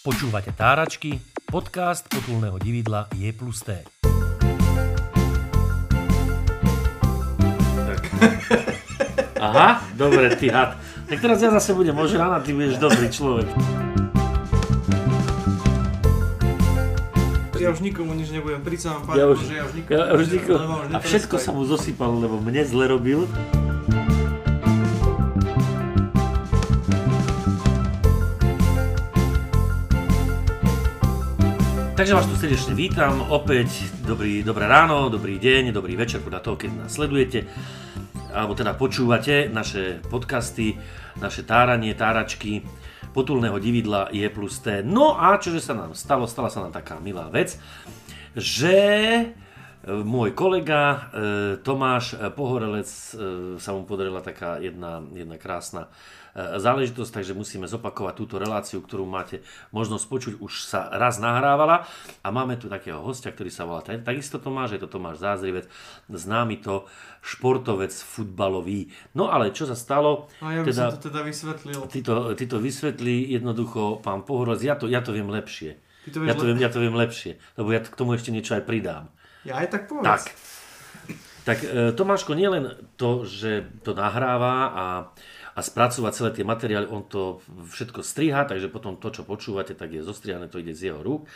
Počúvate Táračky, podcast potulného dividla Je plus T. Aha, dobre, ty had. Tak teraz ja zase budem ožraná, ty budeš dobrý človek. Ja už nikomu nič nebudem, príď sa vám Ja už, že ja už nikomu ja už nič niko, nebudem, lebo a všetko sa mu zosypalo, lebo mne zle robil. Takže vás tu srdečne vítam, opäť dobrý, dobré ráno, dobrý deň, dobrý večer podľa toho, keď nás sledujete alebo teda počúvate naše podcasty, naše táranie, táračky potulného dividla je plus T. No a čože sa nám stalo? Stala sa nám taká milá vec, že e, môj kolega e, Tomáš Pohorelec e, sa mu podarila taká jedna, jedna krásna záležitosť, takže musíme zopakovať túto reláciu, ktorú máte možnosť počuť, už sa raz nahrávala a máme tu takého hostia, ktorý sa volá tak- takisto Tomáš, je to Tomáš Zázrivec, známy to športovec futbalový. No ale čo sa stalo? No ja by som to teda vysvetlil. Ty to, ty to vysvetlí jednoducho, pán Pohorelec, ja to, ja to viem lepšie. Ty to Ja to, viem, ja to viem lepšie, lebo ja k tomu ešte niečo aj pridám. Ja aj tak povedz. Tak. Tak e, Tomáško nielen to, že to nahráva a, a spracúva celé tie materiály, on to všetko striha, takže potom to, čo počúvate, tak je zostrihané, to ide z jeho rúk.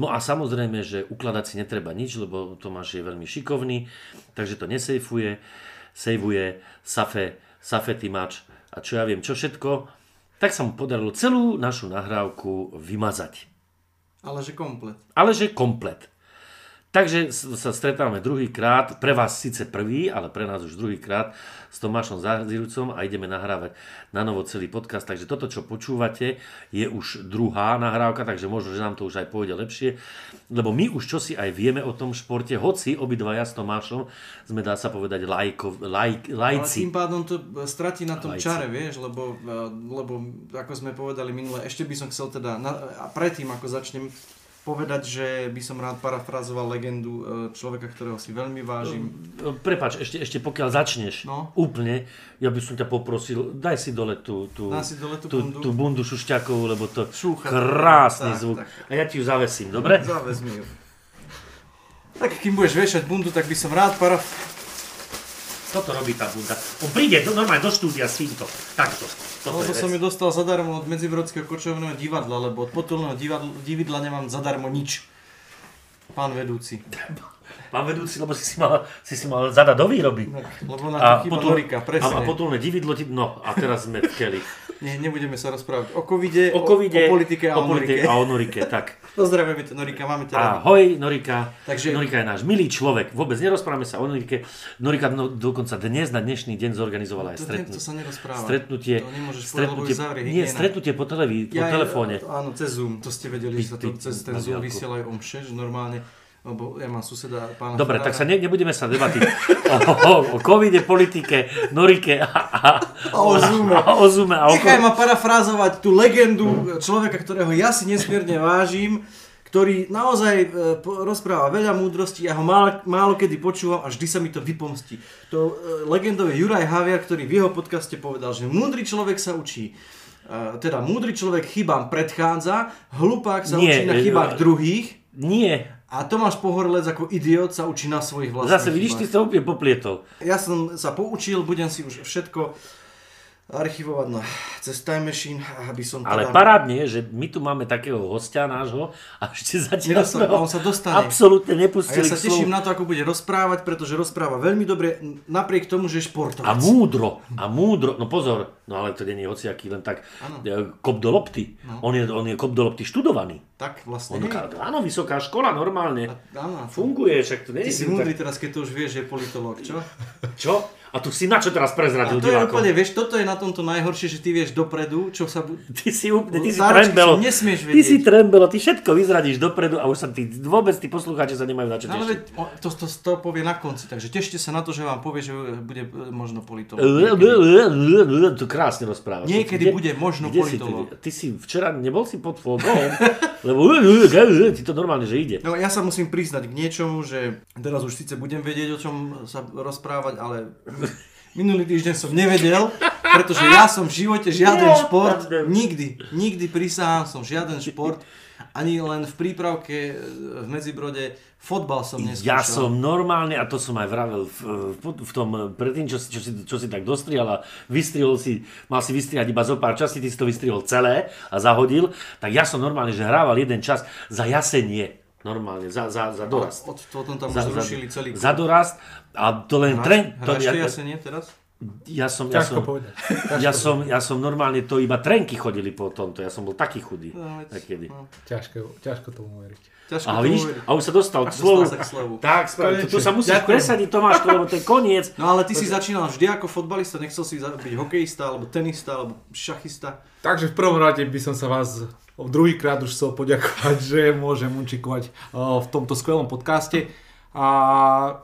No a samozrejme, že ukladať si netreba nič, lebo Tomáš je veľmi šikovný, takže to nesejfuje, sejvuje, safe, safetimač a čo ja viem, čo všetko. Tak sa mu podarilo celú našu nahrávku vymazať Ale že komplet. ale že komplet. Takže sa stretávame druhýkrát, pre vás síce prvý, ale pre nás už druhýkrát s Tomášom Zázirúcom a ideme nahrávať na novo celý podcast. Takže toto, čo počúvate, je už druhá nahrávka, takže možno, že nám to už aj pôjde lepšie, lebo my už čosi aj vieme o tom športe, hoci obidvaja s Tomášom sme, dá sa povedať, lajko, laj, Ale lajci. tým pádom to stratí na tom Lajci. čare, vieš, lebo, e, lebo ako sme povedali minule, ešte by som chcel teda, na, a predtým ako začnem, povedať, že by som rád parafrazoval legendu e, človeka, ktorého si veľmi vážim. Prepač, ešte, ešte pokiaľ začneš No. úplne, ja by som ťa poprosil, daj si dole tú, tú, si dole tú tú, bundu. tú bundu šušťakovú, lebo to Šúcha. krásny Tak, zvuk. tak. A ja ti ju zavesím, dobre? Mi ju. Tak kým budeš viešať bundu, tak by som rád paraf... Toto robí tá bunda. On príde do, normálne do štúdia s týmto. Takto. Toto Lebo je som ju dostal zadarmo od Medzibrodského kočovného divadla, lebo od potulného divadla, nemám zadarmo nič. Pán vedúci. Pán vedúci, lebo si si mal, si si mal zadať do výroby. Lebo na to chyba Norika, a, a presne. potulné dividlo ti... No, a teraz sme v keli. Nie, nebudeme sa rozprávať o covide, O covide, o, politike a o, o, politike a o Norike, tak. Pozdravujeme ťa Norika, máme radi. Ahoj, Norika. Takže- Norika je náš milý človek. Vôbec nerozprávame sa o Norike. Norika no, dokonca dnes na dnešný deň zorganizovala aj To, to stretnutie. sa nerozpráva. Stretnutie, To nemôžeš povedať, stretnutie, zavrie nie, stretnutie po, televí, po Ja- telefóne. Áno, cez Zoom, to ste vedeli, že sa to cez ten na Zoom vysielajú omše, že normálne, lebo ja mám suseda pána Dobre, tak sa ne, nebudeme sa debatiť o, o, o covide, politike, Norike a, a, A o Zoome. a, o a o, Nechaj ma parafrázovať tú legendu človeka, ktorého ja si nesmierne vážim, ktorý naozaj e, rozpráva veľa múdrosti, ja ho málo, málo kedy počúvam a vždy sa mi to vypomstí. To e, legendou je Juraj Haviar, ktorý v jeho podcaste povedal, že múdry človek sa učí. E, teda múdry človek chybám predchádza, hlupák sa Nie, učí na chybách druhých. Nie, a Tomáš Pohorlec ako idiot sa učí na svojich vlastných zase vidíš, ty chybách. sa úplne poplietol. Ja som sa poučil, budem si už všetko archivovať na cez Time Machine, aby som Ale teda... parádne že my tu máme takého hostia nášho a ešte zatiaľ sme ho on sa dostane. absolútne A ja nepustili sa teším slovu. na to, ako bude rozprávať, pretože rozpráva veľmi dobre, napriek tomu, že je športovec. A múdro, a múdro, no pozor, no ale to nie je hociaký len tak Áno. e, kop do lopty. On, je, on je kop do lopty študovaný. Tak vlastne On, hej. áno, vysoká škola, normálne. Áno. Funguje, však to nie Ty je si múdry teraz, keď to už vieš, že je politológ, čo? Čo? A tu si na čo teraz A prezradil to je divákom? úplne, vieš, toto je na tomto najhoršie, že ty vieš dopredu, čo sa... Bu- Ty si úplne, ty si trembelo. nesmieš Ty si vedieť. trembelo, ty všetko vyzradíš dopredu a už sa ty, vôbec tí poslucháči sa nemajú na čo Ale tešiť. veď, o, to, to, to povie na konci, takže tešte sa na to, že vám povie, že bude e, možno politológ. Krásne rozprávaš. Niekedy Kde- bude možno kde si politológ. ty, ty si včera nebol si pod flogom, lebo ti to normálne, že ide. No ja sa musím priznať k niečomu, že teraz už síce budem vedieť, o čom sa rozprávať, ale Minulý týždeň som nevedel, pretože ja som v živote žiaden šport, nikdy, nikdy prisahám som žiaden šport, ani len v prípravke e, v Medzibrode, fotbal som neskúšal. Ja som normálne, a to som aj vravel v, v, v tom eh, predtým, čo, si- čo, si, čo si tak dostrial a vystrihol si, mal si vystrihať iba zo pár časí, ty si to vystrihol celé a zahodil, tak ja som normálne, že hrával jeden čas za jasenie. Normálne, za, za, za dorast. Od, potom tam Za, zrušili celý za dorast a to len tren... To, Hráš ja, jasenie teraz? Ja, som, ja, som, povedať. ja, som, ja som normálne, to iba trenky chodili po tomto, ja som bol taký chudý. No, Takedy. no. Ťažko, ťažko tomu veriť. Ťažko A tomu vidíš, veriť. a už sa dostal k Dostal slovu. sa k slovu. Tak, správne, to, to sa musíš Ďakujem. presadiť Tomáš, lebo to je koniec. No ale ty si začínal vždy ako fotbalista, nechcel si byť hokejista, alebo tenista, alebo šachista. Takže v prvom rade by som sa vás druhýkrát už chcel poďakovať, že môžem účikovať v tomto skvelom podcaste. A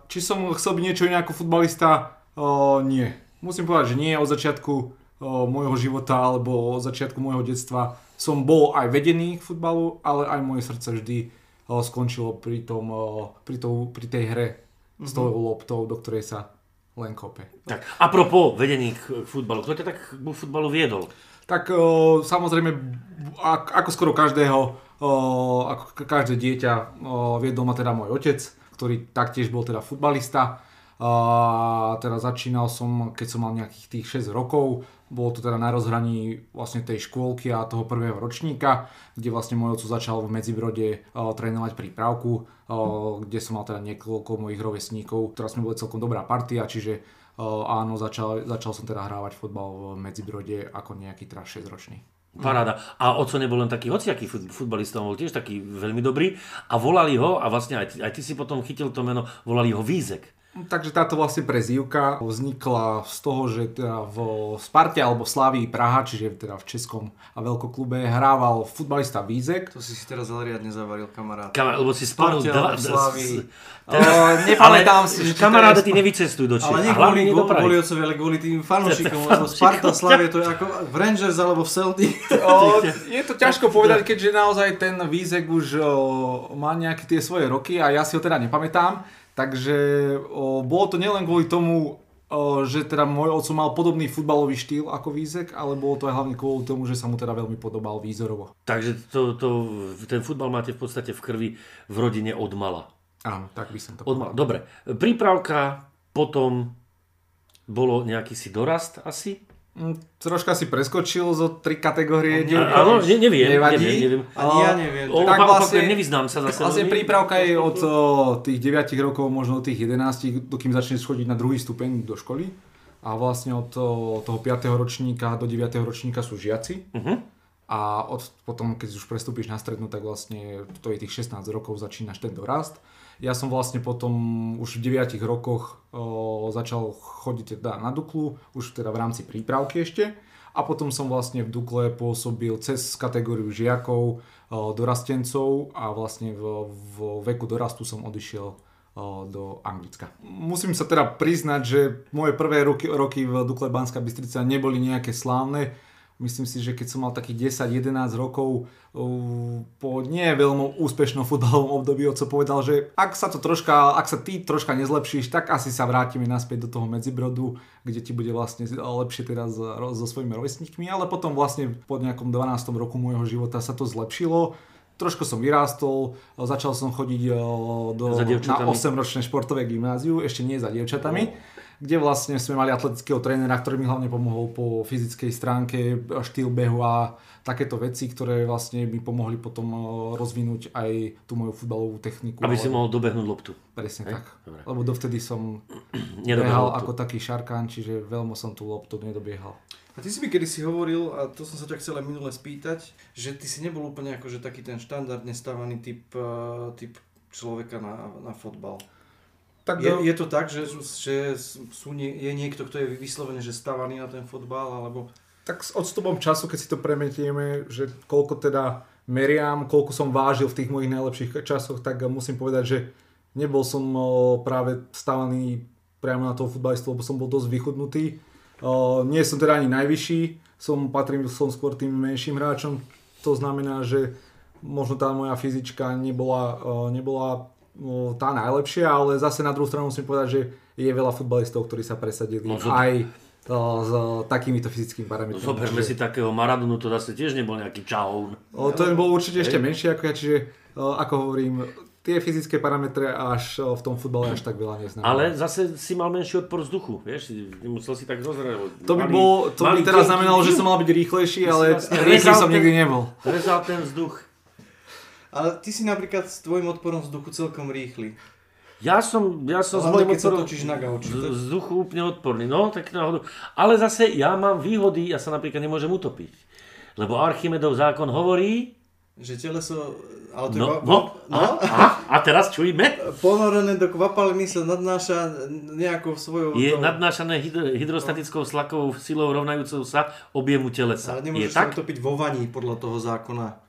či som chcel byť niečo iné ako futbalista? O, nie. Musím povedať, že nie od začiatku môjho života alebo od začiatku môjho detstva som bol aj vedený k futbalu, ale aj moje srdce vždy skončilo pri, tom, pri, tou, pri tej hre s tou loptou, do ktorej sa len kope. Tak, apropo vedení k futbalu, kto ťa tak k futbalu viedol? Tak samozrejme, ak, ako skoro každého, ako každé dieťa, viedol ma teda môj otec, ktorý taktiež bol teda futbalista. A teda začínal som, keď som mal nejakých tých 6 rokov, bolo to teda na rozhraní vlastne tej škôlky a toho prvého ročníka, kde vlastne môj otec začal v Medzibrode o, trénovať prípravku, o, kde som mal teda niekoľko mojich rovesníkov, ktorá sme boli celkom dobrá partia, čiže o, áno, začal, začal som teda hrávať fotbal v Medzibrode ako nejaký teda 6 ročný. Paráda. A oco nebol len taký hociaký fut- futbalista, on bol tiež taký veľmi dobrý. A volali ho, a vlastne aj, ty- aj ty si potom chytil to meno, volali ho Vízek. Takže táto vlastne prezývka vznikla z toho, že teda v Sparte alebo Slavii Praha, čiže teda v českom a veľkoklube hrával futbalista Vízek. To si si teraz ale riadne zavaril, kamarát. Kam, lebo si Spartia, dva... Slavii. Nepamätám si, že je- ty nevycestuj do Čiech. Ale nie kvôli, otcovi, ale kvôli tým fanúšikom, lebo Sparta Slavie to je ako v Rangers alebo v Celtic. Je to ťažko povedať, keďže naozaj ten Vízek už má nejaké tie svoje roky a ja si ho teda nepamätám. Takže o, bolo to nielen kvôli tomu, o, že teda môj oco mal podobný futbalový štýl ako Vízek, ale bolo to aj hlavne kvôli tomu, že sa mu teda veľmi podobal výzorovo. Takže to, to, ten futbal máte v podstate v krvi v rodine od mala. Áno, tak by som to Od mala. Dobre. Prípravka, potom bolo nejaký si dorast asi? Mm, Troška si preskočil zo tri kategórie. Neviem. Áno, ne, neviem, Nevadí. neviem, neviem. Ani ja neviem. O, Tak vlastne- nevyznám sa zase. Vlastne veľmi. prípravka je od o, tých 9 rokov, možno od tých 11, dokým začneš chodiť na druhý stupeň do školy. A vlastne od o, toho 5. ročníka do 9. ročníka sú žiaci. Mhm. A od, potom, keď už prestúpiš na strednú, tak vlastne to je tých 16 rokov, začínaš ten dorast. Ja som vlastne potom už v 9 rokoch o, začal chodiť teda na Duklu, už teda v rámci prípravky ešte. A potom som vlastne v Dukle pôsobil cez kategóriu žiakov, o, dorastencov a vlastne v, v veku dorastu som odišiel do Anglicka. Musím sa teda priznať, že moje prvé roky, roky v Dukle Banská Bystrica neboli nejaké slávne. Myslím si, že keď som mal takých 10-11 rokov po nie veľmi úspešnom futbalovom období, oco povedal, že ak sa to troška, ak sa ty troška nezlepšíš, tak asi sa vrátime naspäť do toho medzibrodu, kde ti bude vlastne lepšie teraz so svojimi rovesníkmi, ale potom vlastne po nejakom 12. roku môjho života sa to zlepšilo. Trošku som vyrástol, začal som chodiť do, na dievčatami. 8-ročné športové gymnáziu, ešte nie za dievčatami kde vlastne sme mali atletického trénera, ktorý mi hlavne pomohol po fyzickej stránke, štýl behu a takéto veci, ktoré vlastne mi pomohli potom eh, rozvinúť aj tú moju futbalovú techniku. Aby si mohol dobehnúť loptu. Presne Hej, tak. dobre. Lebo dovtedy som behal loptu. ako taký šarkán, čiže veľmi som tú loptu nedobiehal. A ty si mi kedy si hovoril, a to som sa ťa chcel aj minule spýtať, že ty si nebol úplne akože taký ten štandardne stávaný typ, eh, typ človeka na, na fotbal. Tak Je, je to tak, že, že sú nie, je niekto, kto je vyslovene že stávaný na ten fotbal, alebo... tak s odstupom času, keď si to premetieme, že koľko teda meriam, koľko som vážil v tých mojich najlepších časoch, tak musím povedať, že nebol som práve stávaný priamo na toho futbalistu, lebo som bol dosť vychudnutý. Nie som teda ani najvyšší, som patrím som skôr tým menším hráčom. To znamená, že možno tá moja fyzička nebola, nebola tá najlepšia, ale zase na druhú stranu musím povedať, že je veľa futbalistov, ktorí sa presadili No, no, aj o, s takýmito fyzickými No, parametrami. zoberme Čiže- si takého Maradonu, to zase tiež nebol nejaký čahoun. O, ten bol určite ešte menší ako ja, čiže o, ako hovorím, tie fyzické parametre až v tom futbale až tak veľa neznamená. Ale zase si mal menší odpor vzduchu, vieš, musel si tak rozrať. to by, bol, to by teraz znamenalo, že som mal byť rýchlejší, ale vlastne rýchly som nikdy nebol. Rezal ten vzduch. Ale ty si napríklad s tvojim odporom vzduchu celkom rýchly. Ja som, ja som Hlavne keď sa odporom točíš na gauči. z- vzduchu úplne odporný. No, tak náhodou. Ale zase ja mám výhody, ja sa napríklad nemôžem utopiť. Lebo Archimedov zákon hovorí, Že teleso... Ale to no, va- no, no? a, a, a teraz čujme, ponorené do kvapaliny sa nadnáša nejakou svojou... je tou- nadnášané hydro, hydrostatickou slakovou silou rovnajúcou sa objemu telesa. Ale nemôžeš sa utopiť vo vaní podľa toho zákona.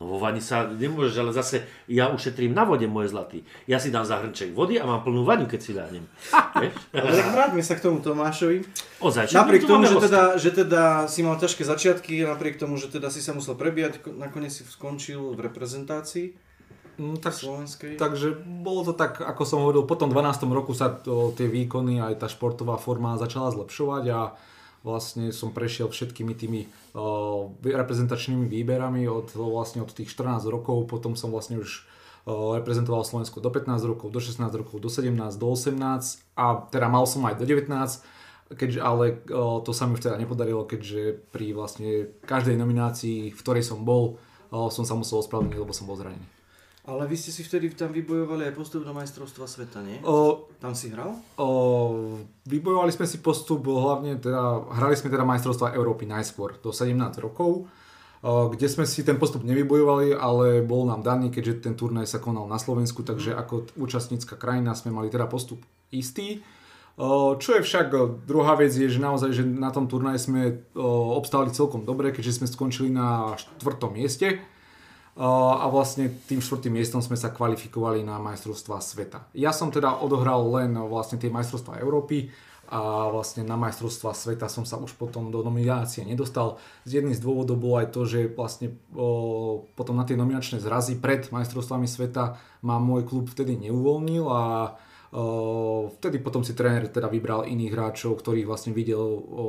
No vo vani sa nemôžeš, ale zase ja ušetrím na vode, môj zlatý. Ja si dám zahrnček vody a mám plnú vaňu, keď si dánem. Vráťme sa k tomu Tomášovi. Ozaj, Napriek tomu, že teda, že teda si mal ťažké začiatky, napriek tomu, že teda si sa musel prebíjať, ko- nakoniec si skončil v reprezentácii No, tak, slovenskej. takže bolo to tak, ako som hovoril, po tom 12. roku sa to, tie výkony, aj tá športová forma začala zlepšovať a vlastne som prešiel všetkými tými uh, reprezentačnými výberami od, vlastne od tých 14 rokov, potom som vlastne už uh, reprezentoval Slovensko do 15 rokov, do 16 rokov, do 17, do 18 a teda mal som aj do 19, keďže, ale uh, to sa mi už teda nepodarilo, keďže pri vlastne každej nominácii, v ktorej som bol, som sa musel ospravedlniť, lebo som bol zranený. Ale vy ste si vtedy tam vybojovali aj postup do majstrovstva sveta, nie? O, Tam si hral? o, vybojovali sme si postup, hlavne teda, hrali sme teda majstrovstvá Európy najskôr, do 17 rokov, o, kde sme si ten postup nevybojovali, ale bol nám daný, keďže ten turnaj sa konal na Slovensku, takže ako účastnícka krajina sme mali teda postup istý. Čo je však druhá vec je, že naozaj, že na tom turnaji sme obstáli celkom dobre, keďže sme skončili na štvrtom mieste. A vlastne tým štvrtým miestom sme sa kvalifikovali na majstrovstvá sveta. Ja som teda odohral len vlastne tie majstrovstvá Európy a vlastne na majstrovstvá sveta som sa už potom do nominácie nedostal. Z jedným z dôvodov bolo aj to, že vlastne o, potom na tie nominačné zrazy pred majstrovstvami sveta ma môj klub vtedy neuvoľnil a vtedy potom si tréner teda vybral iných hráčov, ktorých vlastne videl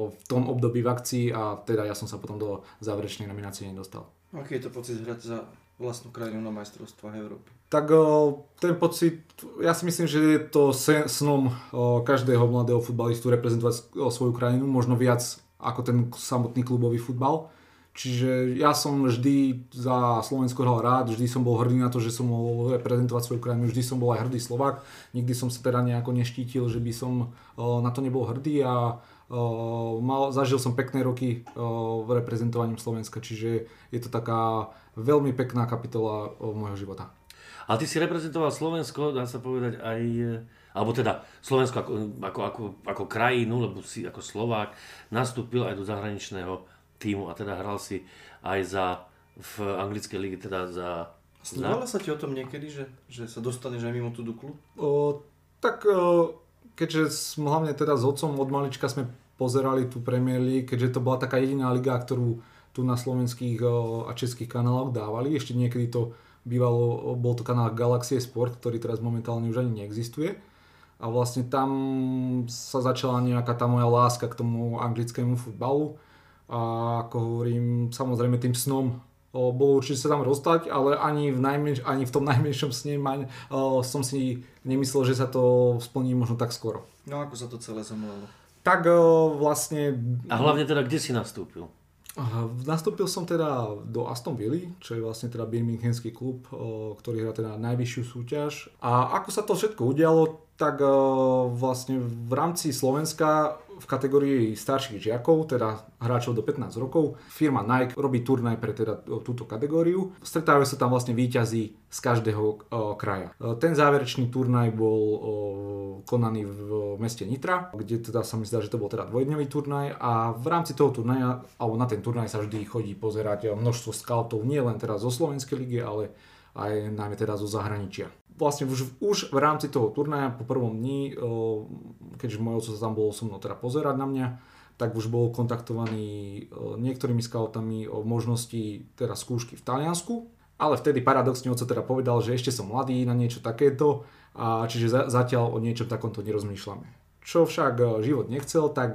v tom období v akcii a teda ja som sa potom do záverečnej nominácie nedostal. Aký je to pocit hrať za vlastnú krajinu na majstrovstvách Európy? Tak ten pocit, ja si myslím, že je to snom každého mladého futbalistu reprezentovať svoju krajinu, možno viac ako ten samotný klubový futbal. Čiže ja som vždy za Slovensko hral rád, vždy som bol hrdý na to, že som mohol reprezentovať svoju krajinu, vždy som bol aj hrdý Slovak, nikdy som sa teda nejako neštítil, že by som na to nebol hrdý a mal, zažil som pekné roky o, v reprezentovaním Slovenska, čiže je to taká veľmi pekná kapitola o, môjho života. Ale ty si reprezentoval Slovensko, dá sa povedať aj, e, alebo teda Slovensko ako, ako, ako, ako krajinu, lebo si ako Slovák nastúpil aj do zahraničného týmu a teda hral si aj za v anglickej lige, teda za... Snívalo sa ti o tom niekedy, že, že sa dostaneš aj mimo tú Duklu? O, tak o, keďže som hlavne teda s otcom od malička sme pozerali tú Premier League, keďže to bola taká jediná liga, ktorú tu na slovenských o, a českých kanáloch dávali. Ešte niekedy to bývalo, o, bol to kanál Galaxie Sport, ktorý teraz momentálne už ani neexistuje. A vlastne tam sa začala nejaká tá moja láska k tomu anglickému futbalu. A ako hovorím, samozrejme tým snom o, bolo určite sa tam rozstať, ale ani v, najmenš, ani v tom najmenšom sne ma, som si nemyslel, že sa to splní možno tak skoro. No ako sa to celé zamlelo? Tak o, vlastne A hlavne teda, kde si nastúpil? Nastúpil som teda do Aston Villa, čo je vlastne teda birminghamský klub, o, ktorý hrá teda najvyššiu súťaž. A ako sa to všetko udialo, tak o, vlastne v rámci Slovenska v kategórii starších žiakov, teda hráčov do 15 rokov, firma Nike robí turnaj pre teda túto kategóriu. Stretávajú sa tam vlastne výťazí z každého kraja. O, ten záverečný turnaj bol konaný v meste Nitra, kde teda sa mi zdá, že to bol teda dvojdňový turnaj a v rámci toho turnaja, alebo na ten turnaj sa vždy chodí pozerať množstvo scoutov, nie len teraz zo Slovenskej ligy, ale aj najmä teda zo zahraničia. Vlastne už, už v rámci toho turnaja po prvom dni, keďže môj otec tam bol so mnou teda pozerať na mňa, tak už bol kontaktovaný niektorými scoutami o možnosti teda skúšky v Taliansku. ale vtedy paradoxne oco teda povedal, že ešte som mladý na niečo takéto, a čiže za, zatiaľ o niečom takomto nerozmýšľame. Čo však život nechcel, tak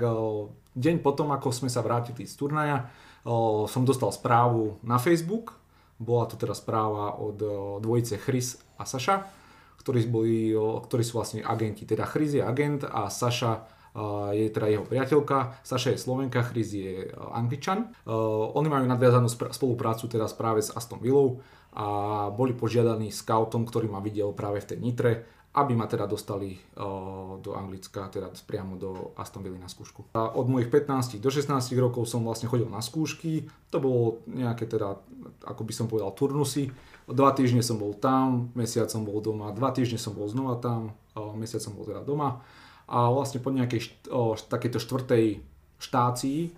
deň potom, ako sme sa vrátili z turnaja, som dostal správu na Facebook, bola to teda správa od dvojice Chris a Saša, ktorí, boli, ktorí sú vlastne agenti. Teda Chris je agent a Saša je teda jeho priateľka. Saša je Slovenka, Chris je Angličan. Oni majú nadviazanú spoluprácu teda práve s Aston Villou a boli požiadaní scoutom, ktorý ma videl práve v tej Nitre, aby ma teda dostali uh, do Anglicka, teda priamo do Aston Villa na skúšku. A od mojich 15 do 16 rokov som vlastne chodil na skúšky, to bolo nejaké teda, ako by som povedal, turnusy. Dva týždne som bol tam, mesiac som bol doma, dva týždne som bol znova tam, uh, mesiac som bol teda doma. A vlastne po nejakej št- uh, takejto štvrtej štácii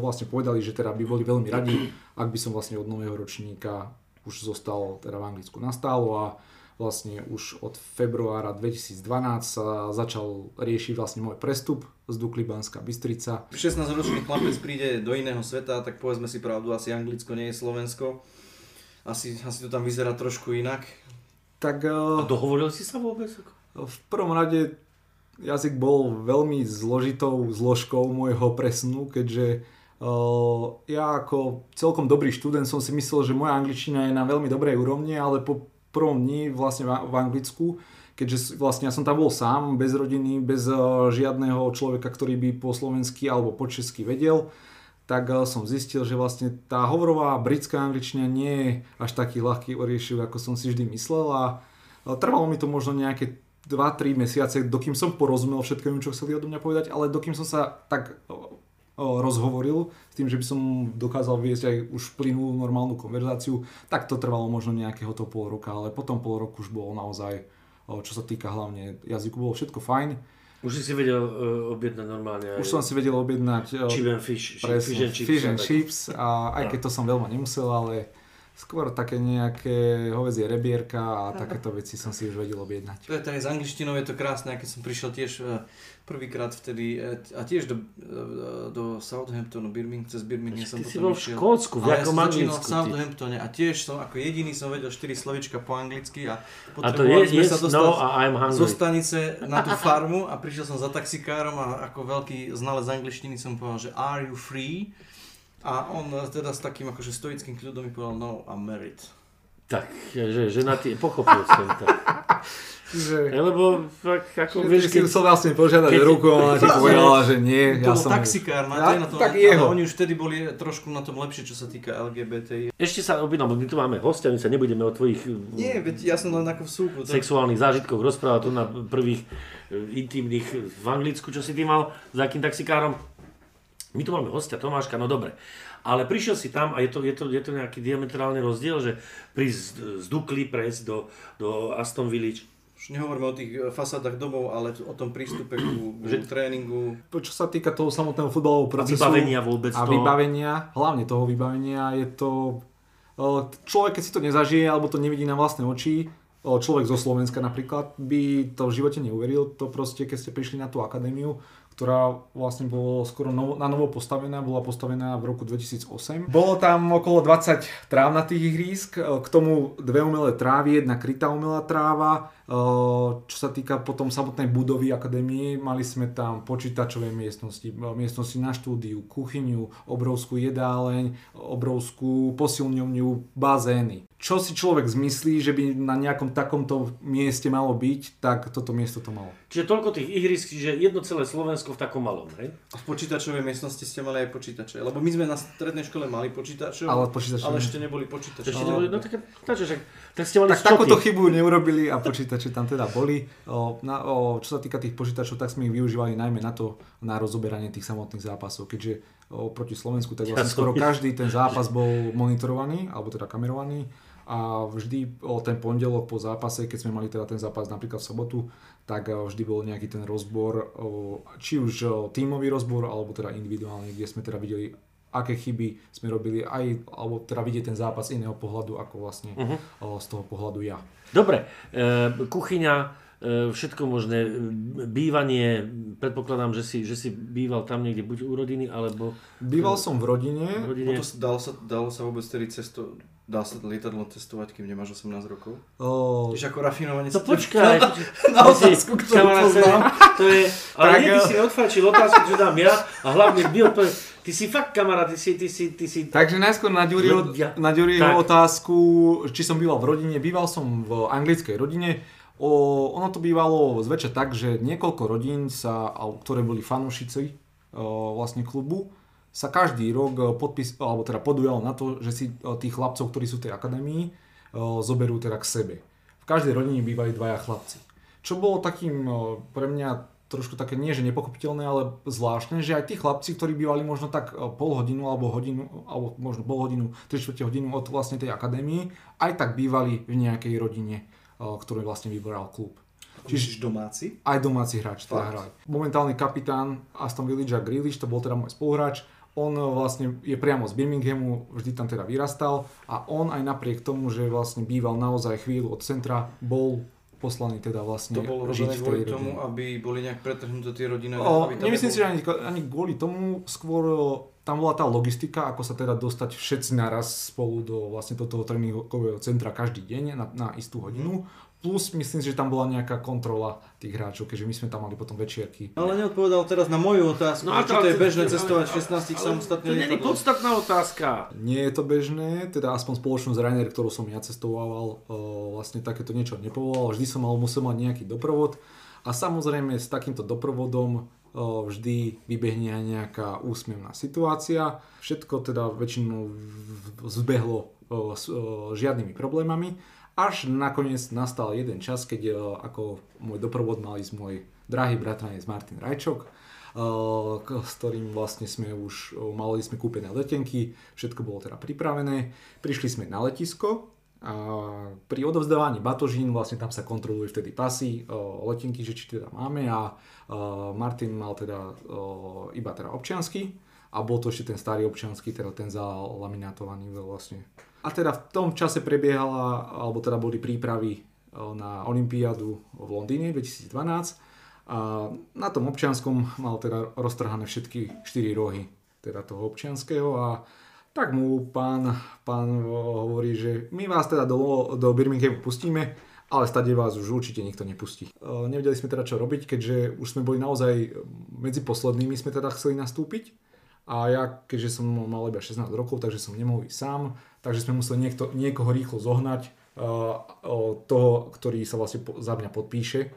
vlastne povedali, že teda by boli veľmi radi, ak by som vlastne od nového ročníka už zostal teda v Anglicku nastálo a vlastne už od februára 2012 sa začal riešiť vlastne môj prestup z Dukly Banská Bystrica. 16-ročný chlapec príde do iného sveta, tak povedzme si pravdu, asi Anglicko nie je Slovensko. Asi, asi to tam vyzerá trošku inak. Tak, a dohovoril si sa vôbec? V prvom rade jazyk bol veľmi zložitou zložkou môjho presunu, keďže Uh, ja ako celkom dobrý študent som si myslel, že moja angličtina je na veľmi dobrej úrovni, ale po prvom dni vlastne v Anglicku, keďže vlastne ja som tam bol sám, bez rodiny, bez uh, žiadneho človeka, ktorý by po slovensky alebo po česky vedel, tak uh, som zistil, že vlastne tá hovorová britská angličtina nie je až taký ľahký oriešiv, ako som si vždy myslel a trvalo mi to možno nejaké 2-3 mesiace, dokým som porozumel všetkému, čo chceli odo mňa povedať, ale dokým som sa tak rozhovoril s tým, že by som dokázal viesť aj už plynulú normálnu konverzáciu, tak to trvalo možno nejakého to pol roka, ale potom pol roku už bolo naozaj, čo sa týka hlavne jazyku, bolo všetko fajn. Už si si vedel uh, objednať normálne. Už som si vedel objednať... Uh, Chip and fish, presne, fish and chips. Fish and chips a aj no. keď to som veľmi nemusel, ale skôr také nejaké hovedzie rebierka a takéto veci som si už vedel objednať. To je aj s angličtinou je to krásne, keď som prišiel tiež e, prvýkrát vtedy e, a tiež do, e, do Southamptonu, Birmingham, cez Birmingham som potom bol v Škótsku, v jakom ja som v Southamptone a tiež som ako jediný som vedel 4 slovička po anglicky a potrebovali sme sa dostať no, I'm zo stanice na tú farmu a prišiel som za taxikárom a ako veľký znalec angličtiny som povedal, že are you free? A on teda s takým akože stoickým kľudom mi povedal, no, I'm married. Tak, že, že na tie, pochopil som to. Že, lebo fakt, ako vieš, keď... som vlastne požiadať keď... ruku, a ti povedala, že nie. To ja bol som... taxikár, máte ja, na to, tak jeho. oni už vtedy boli trošku na tom lepšie, čo sa týka LGBT. Ešte sa objednám, my tu máme hostia, my sa nebudeme o tvojich nie, veď ja som len ako v súku. To... Sexuálnych zážitkoch rozprávať tu na prvých eh, intimných v Anglicku, čo si ty mal, za akým taxikárom. My tu máme hostia Tomáška, no dobre. Ale prišiel si tam a je to, je to, je to nejaký diametrálny rozdiel, že prísť z Dukly, prejsť do, do Aston Village. Už nehovoríme o tých e, fasádach domov, ale o tom prístupe ku, že, tréningu. Čo sa týka toho samotného futbalového procesu. A vybavenia vôbec A toho. vybavenia, hlavne toho vybavenia, je to... E, človek, keď si to nezažije alebo to nevidí na vlastné oči, e, človek zo Slovenska napríklad, by to v živote neuveril. To proste, keď ste prišli na tú akadémiu, ktorá vlastne bola skoro novo, na novo postavená, bola postavená v roku 2008. Bolo tam okolo 20 trávnatých ihrísk, k tomu dve umelé trávy, jedna krytá umelá tráva, čo sa týka potom samotnej budovy akadémie, mali sme tam počítačové miestnosti, e, miestnosti na štúdiu, kuchyňu, obrovskú jedáleň, obrovskú posilňovňu, bazény čo si človek zmyslí, že by na nejakom takomto mieste malo byť, tak toto miesto to malo. Čiže toľko tých ihrisk, že jedno celé Slovensko v takom malom, hej? A v počítačovej miestnosti ste mali aj počítače, lebo my sme na strednej škole mali počítačov, ale, ale ešte neboli počítače. Ešte neboli, no tak, tak, tak, ste mali Tak takúto chybu neurobili a počítače tam teda boli. O, na, o, čo sa týka tých počítačov, tak sme ich využívali najmä na to, na rozoberanie tých samotných zápasov, keďže o, proti Slovensku, tak vlastne skoro každý ten zápas bol monitorovaný, alebo teda kamerovaný a vždy o ten pondelok po zápase, keď sme mali teda ten zápas napríklad v sobotu, tak vždy bol nejaký ten rozbor, či už tímový rozbor, alebo teda individuálny, kde sme teda videli aké chyby sme robili aj, alebo teda vidieť ten zápas iného pohľadu, ako vlastne uh-huh. z toho pohľadu ja. Dobre, e, kuchyňa, e, všetko možné, bývanie, predpokladám, že si, že si býval tam niekde buď u rodiny, alebo... Býval som v rodine. V rodine. Potom dalo sa, dalo sa vôbec tedy cesto, Dá sa lietadlo testovať, kým nemáš 18 rokov? O, Tiež ako rafinovanie To sa- počkaj. Na otázku, ktorú to poznám. To je, ale nie, ty jo. si mi odfajčil otázku, čo dám ja a hlavne by odpovedal. Ty si fakt kamarát, ty si, ty si, ty si... Takže najskôr na Ďuriho, Ja- otázku, či som býval v rodine. Býval som v anglickej rodine. O, ono to bývalo zväčša tak, že niekoľko rodín, sa, ktoré boli fanúšici o, vlastne klubu, sa každý rok o, podpis, alebo teda podujalo na to, že si o, tých chlapcov, ktorí sú v tej akadémii, o, zoberú teda k sebe. V každej rodine bývali dvaja chlapci. Čo bolo takým pre mňa trošku také nie, že nepochopiteľné, ale zvláštne, že aj tí chlapci, ktorí bývali možno tak pol hodinu alebo hodinu, alebo možno pol hodinu, 3 čtvrte hodinu od vlastne tej akadémii, aj tak bývali v nejakej rodine, ktorú vlastne vyberal klub. Čiže domáci? Aj domáci hráč teda hrali. Momentálny kapitán Aston Villa Jack Grealish, to bol teda môj spoluhráč, on vlastne je priamo z Birminghamu, vždy tam teda vyrastal a on aj napriek tomu, že vlastne býval naozaj chvíľu od centra, bol poslaný teda vlastne To bolo robené kvôli rodine. tomu, aby boli nejak pretrhnuté tie rodiny. O, aby nemyslím si, nebolo- že ani, ani kvôli tomu, skôr tam bola tá logistika, ako sa teda dostať všetci naraz spolu do vlastne do toho tréningového centra každý deň na, na istú hodinu. Plus myslím že tam bola nejaká kontrola tých hráčov, keďže my sme tam mali potom večierky. Ale neodpovedal teraz na moju otázku, No čo to je bežné to- cestovať v ale- 16 ale samostatne To nie je podstatná otázka. Nie je to bežné, teda aspoň spoločnosť Ryanair, ktorú som ja cestoval, o, vlastne takéto niečo nepovoloval. Vždy som mal, musel mať nejaký doprovod a samozrejme s takýmto doprovodom o, vždy vybehne aj nejaká úsmevná situácia. Všetko teda väčšinou zbehlo o, s žiadnymi problémami. Až nakoniec nastal jeden čas, keď o, ako môj doprovod mal ísť môj drahý bratranec Martin Rajčok, k- s ktorým vlastne sme už o, mali sme kúpené letenky, všetko bolo teda pripravené. Prišli sme na letisko a pri odovzdávaní batožín vlastne tam sa kontrolujú vtedy pasy, letenky, že či teda máme a Martin mal teda iba teda občiansky a bol to ešte ten starý občiansky, teda ten zalaminátovaný vlastne. A teda v tom čase prebiehala, alebo teda boli prípravy o, na Olympiádu v Londýne 2012 a na tom občianskom mal teda roztrhané všetky štyri rohy teda toho občianského a tak mu pán, pán hovorí, že my vás teda do, do Birminghamu pustíme, ale stade vás už určite nikto nepustí. E, Nevedeli sme teda čo robiť, keďže už sme boli naozaj medzi poslednými sme teda chceli nastúpiť a ja, keďže som mal iba 16 rokov, takže som nemohol ísť sám, takže sme museli niekto, niekoho rýchlo zohnať, uh, toho, ktorý sa vlastne po, za mňa podpíše.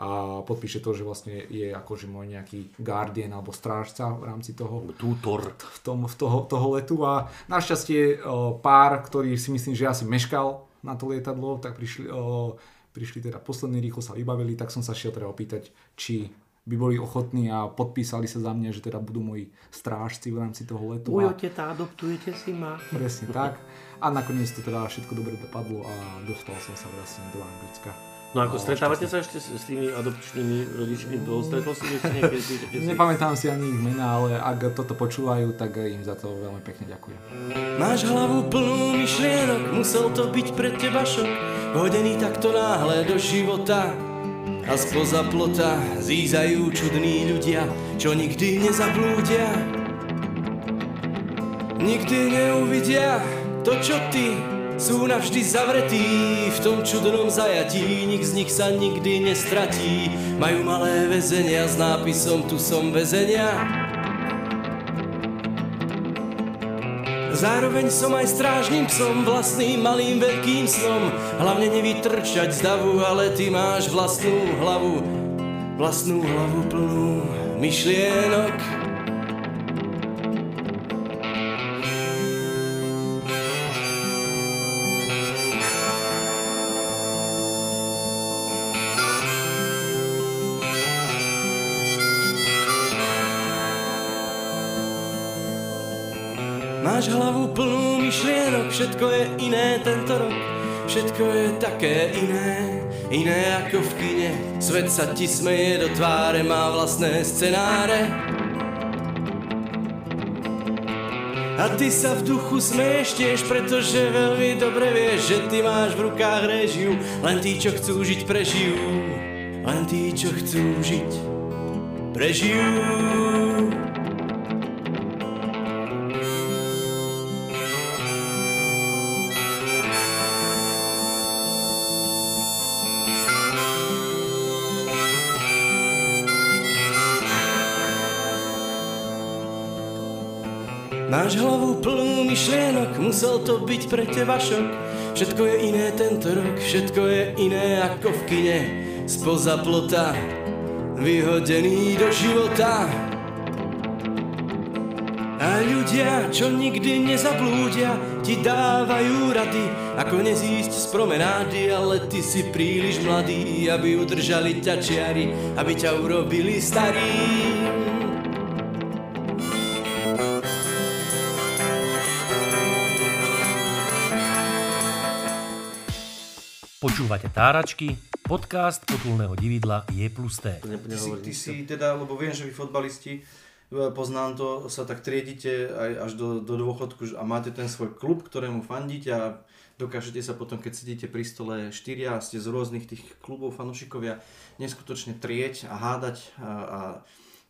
A podpíše to, že vlastne je akože môj nejaký guardian alebo strážca v rámci toho. Tútor. v tom, v toho, toho letu. A našťastie o, pár, ktorý si myslím, že asi meškal na to lietadlo, tak prišli, o, prišli teda poslední, rýchlo sa vybavili, tak som sa šiel teda opýtať, či by boli ochotní a podpísali sa za mňa, že teda budú moji strážci v rámci toho letu. A Ujo, teta, adoptujete si ma. presne tak. A nakoniec to teda všetko dobre dopadlo a dostal som sa vlastne do Anglicka. No ako No, stretávate sa ešte s, s tými adopčnými rodičmi? To stretol si ešte niekedy? Nepamätám si ani ich mena, ale ak toto počúvajú, tak im za to veľmi pekne ďakujem. Máš hlavu plnú myšlienok, musel to byť pre teba šok Hodený takto náhle do života A spoza plota zízajú čudní ľudia Čo nikdy nezablúdia Nikdy neuvidia to, čo ty sú navždy zavretí v tom čudnom zajatí, nik z nich sa nikdy nestratí. Majú malé väzenia s nápisom tu som väzenia. Zároveň som aj strážnym psom, vlastným malým veľkým snom. Hlavne nevytrčať z davu, ale ty máš vlastnú hlavu, vlastnú hlavu plnú myšlienok. Máš hlavu plnú myšlienok, všetko je iné tento rok. Všetko je také iné, iné ako v kine. Svet sa ti smeje do tváre, má vlastné scenáre. A ty sa v duchu smeješ tiež, pretože veľmi dobre vieš, že ty máš v rukách režiu. Len tí, čo chcú žiť, prežijú. Len tí, čo chcú žiť, prežijú. Máš hlavu plnú myšlienok, musel to byť pre teba šok. Všetko je iné tento rok, všetko je iné ako v kine. Spoza plota, vyhodený do života. A ľudia, čo nikdy nezablúdia, ti dávajú rady, ako nezísť z promenády, ale ty si príliš mladý, aby udržali ťa čiary, aby ťa urobili starý. Počúvate Táračky, podcast potulného dividla Je plus T. Ty si, ty si teda, lebo viem, že vy fotbalisti, e, poznám to, sa tak triedite aj až do, do dôchodku a máte ten svoj klub, ktorému fandíte a dokážete sa potom, keď sedíte pri stole štyria a ste z rôznych tých klubov fanúšikovia, neskutočne trieť a hádať a, a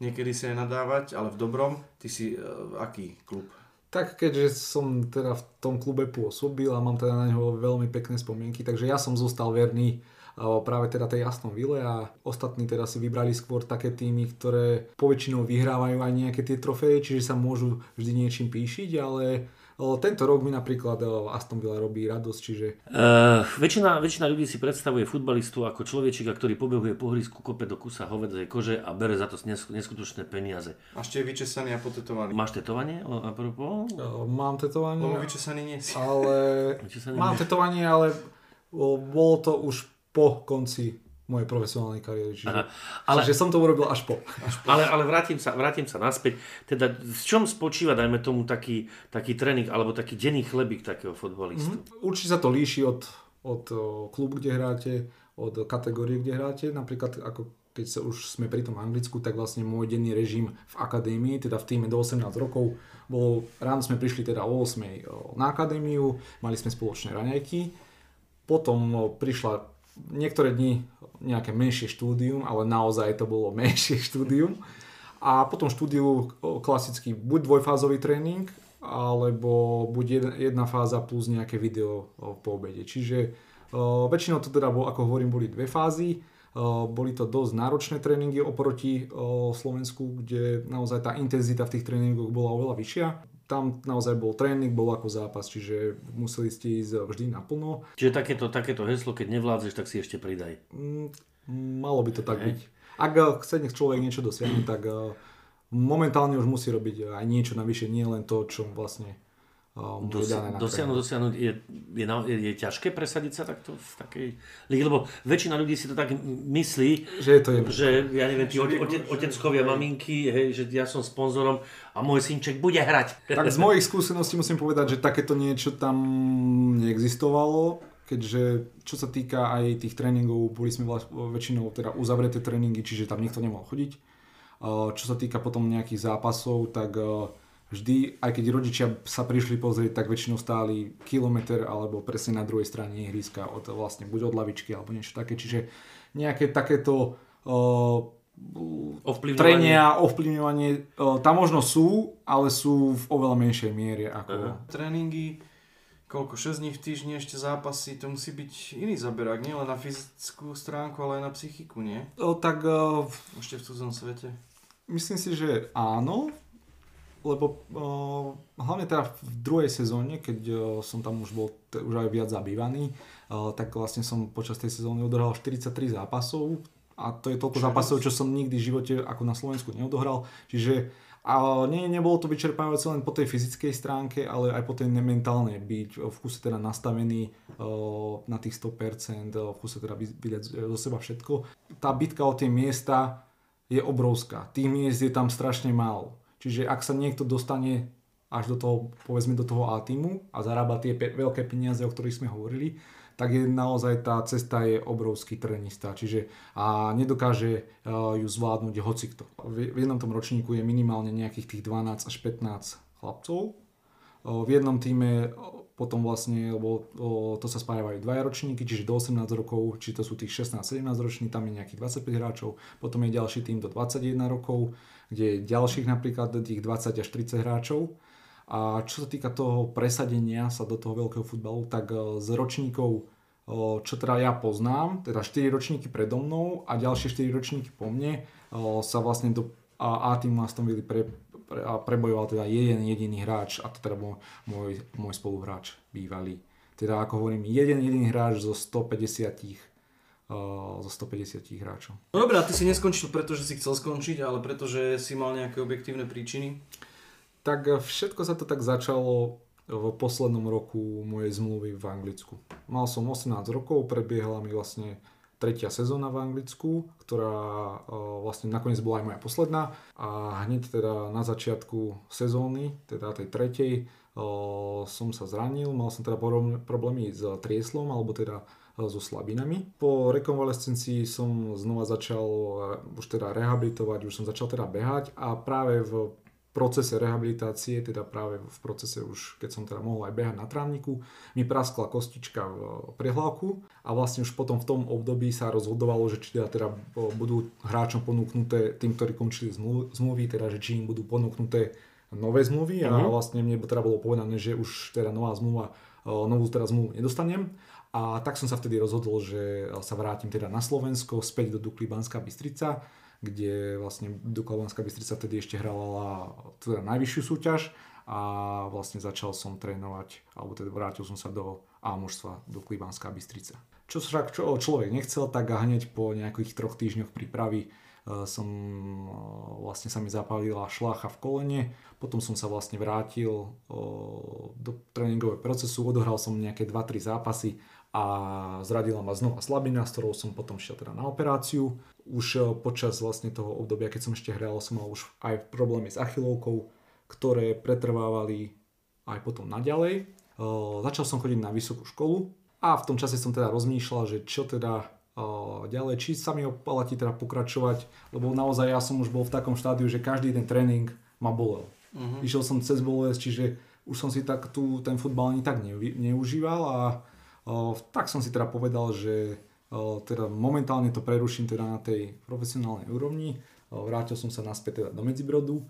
niekedy si aj nadávať, ale v dobrom. Ty si uh, aký klub? Tak keďže som teda v tom klube pôsobil a mám teda na neho veľmi pekné spomienky, takže ja som zostal verný práve teda tej Aston Ville a ostatní teda si vybrali skôr také týmy, ktoré poväčšinou vyhrávajú aj nejaké tie trofeje, čiže sa môžu vždy niečím píšiť, ale tento rok mi napríklad Aston Villa robí radosť, čiže... Uh, väčšina, väčšina ľudí si predstavuje futbalistu ako človečika, ktorý pobehuje po hrisku, kope do kusa hovedzej kože a bere za to neskutočné peniaze. A ešte je vyčesaný a potetovaný. Máš tetovanie? A propos? Uh, mám tetovanie. Lebo vyčesaný nie si. Ale... Vyčesaný mám nie. tetovanie, ale bolo to už po konci mojej profesionálnej kariéry. Čiže, Aha, ale- čiže som to urobil až po. Ale, ale vrátim, sa, vrátim sa naspäť. Teda v čom spočíva, dajme tomu, taký, taký tréning alebo taký denný chlebík takého futbalistu? Mm-hmm. Určite sa to líši od, od klubu, kde hráte, od kategórie, kde hráte. Napríklad ako keď sa už sme pri tom Anglicku, tak vlastne môj denný režim v akadémii, teda v týme do 18 rokov, bolo, ráno sme prišli teda o 8 o, na akadémiu, mali sme spoločné raňajky, potom prišla niektoré dni nejaké menšie štúdium, ale naozaj to bolo menšie štúdium. A potom štúdiu klasický buď dvojfázový tréning, alebo buď jedna, fáza plus nejaké video o, po obede. Čiže o, väčšinou to teda, bol, ako hovorím, boli dve fázy. O, boli to dosť náročné tréningy oproti Slovensku, kde naozaj tá intenzita v tých tréningoch bola oveľa vyššia. Tam naozaj bol tréning, bol ako zápas, čiže museli ste ísť vždy naplno. Čiže takéto, takéto heslo, keď nevládzeš, tak si ešte pridaj. Mm, malo by to tak Hej. byť. Ak eh, chce nech človek niečo dosiahnuť, tak eh, momentálne už musí robiť aj niečo navyše, nie len to, čo vlastne eh, Dosi- dané na dosiahnuť, dosiahnuť je, je, je, je ťažké presadiť sa takto v takej lige, lebo väčšina ľudí si to tak myslí, Že je to jedno. že ja neviem, tí ote, ote, oteckovia, maminky, hej, že ja som sponzorom a môj synček bude hrať. Tak z mojich skúseností musím povedať, že takéto niečo tam neexistovalo, keďže čo sa týka aj tých tréningov, boli sme väčšinou teda uzavreté tréningy, čiže tam nikto nemohol chodiť. Uh, Čo sa týka potom nejakých zápasov, tak uh, vždy, aj keď rodičia sa prišli pozrieť, tak väčšinou stáli kilometr alebo presne na druhej strane ihriska od vlastne buď od lavičky alebo niečo také. Čiže nejaké takéto uh, Ovplyvňovanie. trenia, ovplyvňovanie, uh, tam možno sú, ale sú v oveľa menšej miere ako... Aha. Tréningy, koľko, 6 dní v týždni ešte zápasy, to musí byť iný zaberák, nie len na fyzickú stránku, ale aj na psychiku, nie? O, tak uh, Ešte v cudzom svete. myslím si, že áno, lebo uh, hlavne teda v druhej sezóne, keď uh, som tam už bol t- už aj viac zabývaný, uh, tak vlastne som počas tej sezóny odohral 43 zápasov a to je toľko zápasov, čo som nikdy v živote ako na Slovensku neodohral. Čiže a nie, nebolo to vyčerpávajúce len po tej fyzickej stránke, ale aj po tej mentálnej byť v kuse teda nastavený uh, na tých 100%, uh, v kuse teda vy- vydať zo seba všetko. Tá bitka o tie miesta je obrovská. Tých miest je tam strašne málo. Čiže ak sa niekto dostane až do toho, povedzme do toho A týmu a zarába tie pe- veľké peniaze, o ktorých sme hovorili, tak je naozaj tá cesta je obrovský trenista. Čiže a nedokáže uh, ju zvládnuť hocikto. V, v jednom tom ročníku je minimálne nejakých tých 12 až 15 chlapcov. O, V jednom týme potom vlastne, lebo to sa spájajú dvaja ročníky, čiže do 18 rokov, či to sú tých 16-17 roční, tam je nejakých 25 hráčov, potom je ďalší tým do 21 rokov, kde je ďalších napríklad tých 20 až 30 hráčov. A čo sa týka toho presadenia sa do toho veľkého futbalu, tak e, z ročníkov, o, čo teda ja poznám, teda 4 ročníky predo mnou a ďalšie 4 ročníky po mne, o, sa vlastne do A, týmu Aston Villa pre, pre, prebojoval teda jeden jediný hráč a to teda môj, môj, môj spoluhráč bývalý. Teda ako hovorím, jeden jediný hráč zo 150 uh, zo 150 hráčov. No dobré, a ty si neskončil, pretože si chcel skončiť, ale pretože si mal nejaké objektívne príčiny? Tak eh, všetko sa to tak začalo v poslednom roku mojej zmluvy v Anglicku. Mal som 18 rokov, prebiehala mi vlastne tretia sezóna v Anglicku, ktorá uh, vlastne nakoniec bola aj moja posledná a hneď teda na začiatku sezóny, teda tej tretej, som sa zranil, mal som teda problémy s trieslom, alebo teda so slabinami. Po rekonvalescencii som znova začal už teda rehabilitovať, už som začal teda behať a práve v procese rehabilitácie, teda práve v procese už, keď som teda mohol aj behať na trávniku, mi praskla kostička v prehlavku a vlastne už potom v tom období sa rozhodovalo, že či teda, teda budú hráčom ponúknuté tým, ktorí končili zmluvy, teda že či im budú ponúknuté nové zmluvy a mhm. vlastne mne teda bolo povedané, že už teda nová zmluva, novú teda zmluvu nedostanem a tak som sa vtedy rozhodol, že sa vrátim teda na Slovensko, späť do Dukly Banská Bystrica, kde vlastne Dukla Banská Bystrica vtedy ešte hrala teda najvyššiu súťaž a vlastne začal som trénovať, alebo teda vrátil som sa do A mužstva Dukly Banská Bystrica. Čo však čo človek nechcel, tak hneď po nejakých troch týždňoch prípravy e, som e, vlastne sa mi zapálila šlácha v kolene, potom som sa vlastne vrátil e, do tréningového procesu, odohral som nejaké 2-3 zápasy a zradila ma znova slabina, s ktorou som potom šiel teda na operáciu. Už e, počas vlastne toho obdobia, keď som ešte hral, som mal už aj problémy s achilovkou, ktoré pretrvávali aj potom naďalej. E, začal som chodiť na vysokú školu a v tom čase som teda rozmýšľal, že čo teda e, ďalej, či sa mi oplatí teda pokračovať, lebo naozaj ja som už bol v takom štádiu, že každý ten tréning ma bolel. Uh-huh. Išiel som cez bolesť, čiže už som si tak tu ten futbal ani tak neužíval a tak som si teda povedal, že teda momentálne to preruším teda na tej profesionálnej úrovni. Vrátil som sa naspäť teda do Medzibrodu,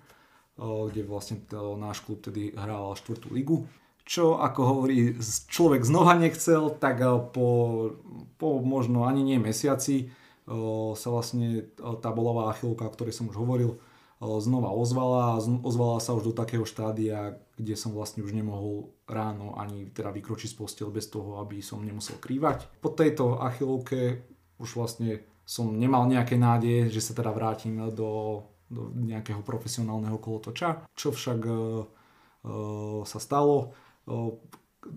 kde vlastne náš klub tedy hral štvrtú ligu. Čo ako hovorí človek znova nechcel, tak po, po možno ani nie mesiaci sa vlastne tá bolová achilovka, o ktorej som už hovoril, znova ozvala ozvala sa už do takého štádia, kde som vlastne už nemohol ráno ani teda vykročiť z postel bez toho, aby som nemusel krývať. Po tejto achilovke už vlastne som nemal nejaké nádeje, že sa teda vrátim do, do nejakého profesionálneho kolotoča, čo však uh, uh, sa stalo. Uh,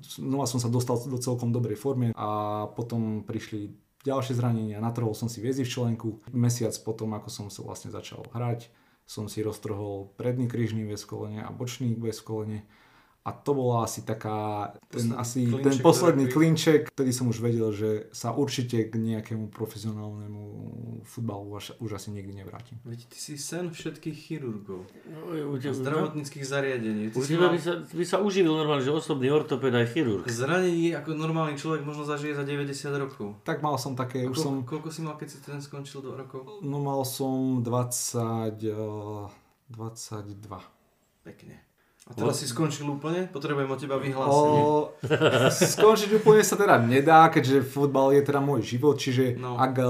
znova som sa dostal do celkom dobrej formy a potom prišli ďalšie zranenia, natrhol som si viezi v členku. Mesiac potom, ako som sa vlastne začal hrať, som si roztrhol predný krížný väz kolene a bočný väz kolene a to bola asi taká, ten, asi klinček, ten posledný klinček, ktorý som už vedel, že sa určite k nejakému profesionálnemu futbalu už, už asi nikdy nevrátim. Veď ty si sen všetkých chirurgov. No, u teba, zdravotníckých zariadení. u teba by sa, by sa uživil normálne, že osobný ortoped aj chirurg. Zranení ako normálny človek možno zažije za 90 rokov. Tak mal som také, už koľko, som... Koľko si mal, keď si ten skončil do rokov? No mal som 20... 22. Pekne. A teraz si skončil úplne? Potrebujem od teba vyhlásenie. O, skončiť úplne sa teda nedá, keďže futbal je teda môj život, čiže no. ak e,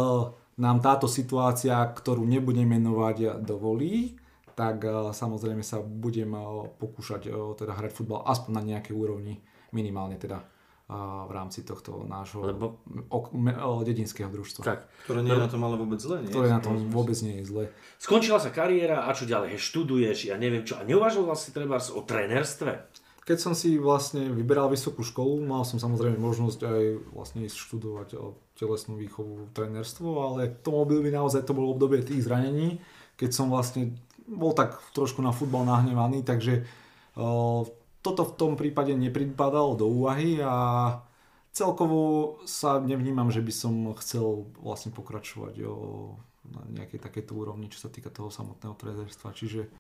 nám táto situácia, ktorú nebudem menovať, dovolí, tak e, samozrejme sa budem e, pokúšať teda hrať futbal aspoň na nejakej úrovni, minimálne teda v rámci tohto nášho Lebo... dedinského družstva. Tak. Ktoré nie je na tom ale vôbec zle, nie? Ktoré na tom vôbec nie je zle. Skončila sa kariéra a čo ďalej? študuješ, ja neviem čo. A neuvažoval si treba o trénerstve? Keď som si vlastne vyberal vysokú školu, mal som samozrejme možnosť aj vlastne ísť študovať telesnú výchovu, trénerstvo, ale v tom období naozaj to bolo obdobie tých zranení, keď som vlastne bol tak trošku na futbal nahnevaný, takže toto v tom prípade nepripadalo do úvahy a celkovo sa nevnímam, že by som chcel vlastne pokračovať o, na nejakej takéto úrovni, čo sa týka toho samotného trénerstva. Čiže...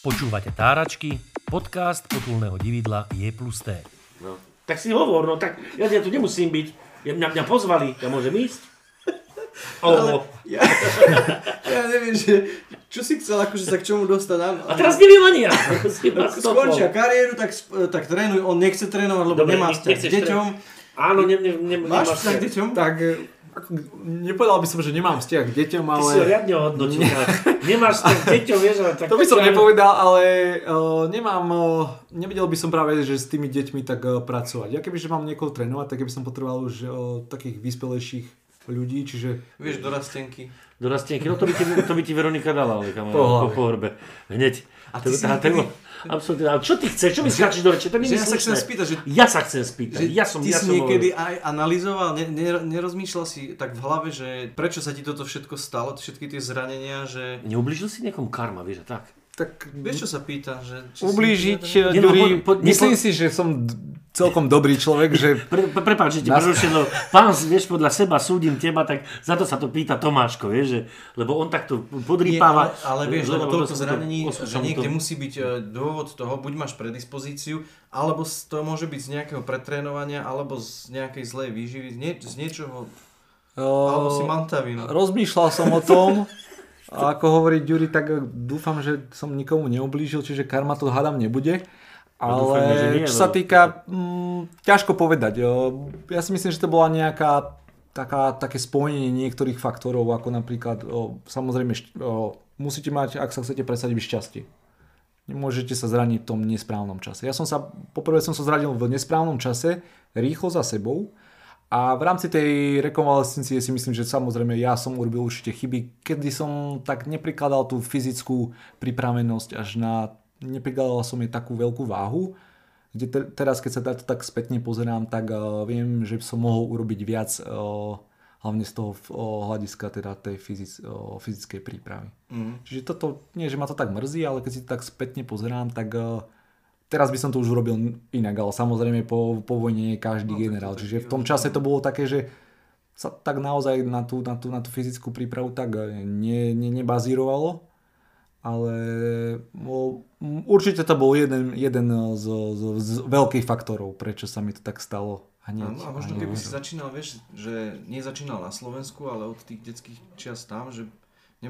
Počúvate Táračky, podcast potulného dividla je plus T. No. Tak si hovor, no tak ja, ja tu nemusím byť. Ja, mňa, mňa pozvali, ja môžem ísť? Ale ja, ja neviem, že čo si chcel akože sa k čomu dostať? Áno, a teraz neviem ani ja. Skončia kariéru, tak, tak trénuj. On nechce trénovať, lebo Dobre, nemá vzťah k deťom. Áno, ne, ne, ne, Máš vzťah k deťom? Tak nepovedal by som, že nemám vzťah k deťom, Ty ale... si ho riadne hodnotil. Nemáš s tým deťom, vieš, ale tak... To by som nepovedal, ale uh, nemám, uh, nevedel by som práve, že s tými deťmi tak uh, pracovať. Ja kebyže mám niekoho trénovať, tak by som potreboval už uh, takých vyspelejších ľudí, čiže Vieš, do rastenky. Do rastienky, no to by ti, to by ti Veronika dala, ale kamarát, Po po, hlave. po hrbe. Hneď. A ty si a niekedy- to- Absolutne. Ale čo ty chceš? Čo mi skáčeš do reči? To nie je ja sa chcem spýtať, že Ja sa chcem spýtať. Že ja som, ty ja si som niekedy hovoril. aj analyzoval, ne, ne, nerozmýšľal si tak v hlave, že prečo sa ti toto všetko stalo, všetky tie zranenia, že... Neublížil si niekomu karma, vieš, a tak. Tak Vieš, čo sa pýta? Že, či si- ublížiť, Nie, no, Ďuri, po- po- myslím nepo- si, že som celkom dobrý človek, že Pre, pre, prepáč, že ti Nás- lebo pán, vieš, podľa seba súdim teba, tak za to sa to pýta Tomáško, vieš, že, lebo on takto Nie, podrýpáva. ale, ale vieš, lebo toľko to to- zranení, že to. niekde musí byť e, dôvod toho, buď máš predispozíciu, alebo z- to môže byť z nejakého pretrénovania, alebo z nejakej zlej výživy, z, nie, z niečoho, alebo si uh, mantavý. No. rozmýšľal som o tom, a ako hovorí Ďuri, tak dúfam, že som nikomu neublížil, čiže karma to hádam nebude. Ale No dúfajme, že nie, čo sa lebo- týka, mm, ťažko povedať. Ja si myslím, že to bola nejaká taká, také spojenie niektorých faktorov, ako napríklad, o, samozrejme, o, musíte mať, ak sa chcete presadiť, šťastie. Nemôžete sa zraniť v tom nesprávnom čase. Ja som sa, poprvé som sa zranil v nesprávnom čase, rýchlo za sebou a v rámci tej rekonvalescencie si myslím, že samozrejme ja som urobil určite chyby, kedy som tak neprikladal tú fyzickú pripravenosť až na, neprikladal som jej takú veľkú váhu, kde te, teraz keď sa to tak spätne pozerám, tak uh, viem, že som mohol urobiť viac uh, hlavne z toho uh, hľadiska teda tej fyzic, uh, fyzickej prípravy. Mm. Čiže toto, nie že ma to tak mrzí, ale keď si to tak spätne pozerám, tak uh, teraz by som to už urobil inak, ale samozrejme po, po vojne je každý No, generál. Čiže v tom čase to bolo také, že sa tak naozaj na tú, na tú, na tú fyzickú prípravu tak uh, ne, ne, nebazírovalo, ale bol, m, určite to bol jeden, jeden z, z, z veľkých faktorov, prečo sa mi to tak stalo hneď. Áno, a možno keby si začínal, vieš, že nezačínal na Slovensku, ale od tých detských čias tam, že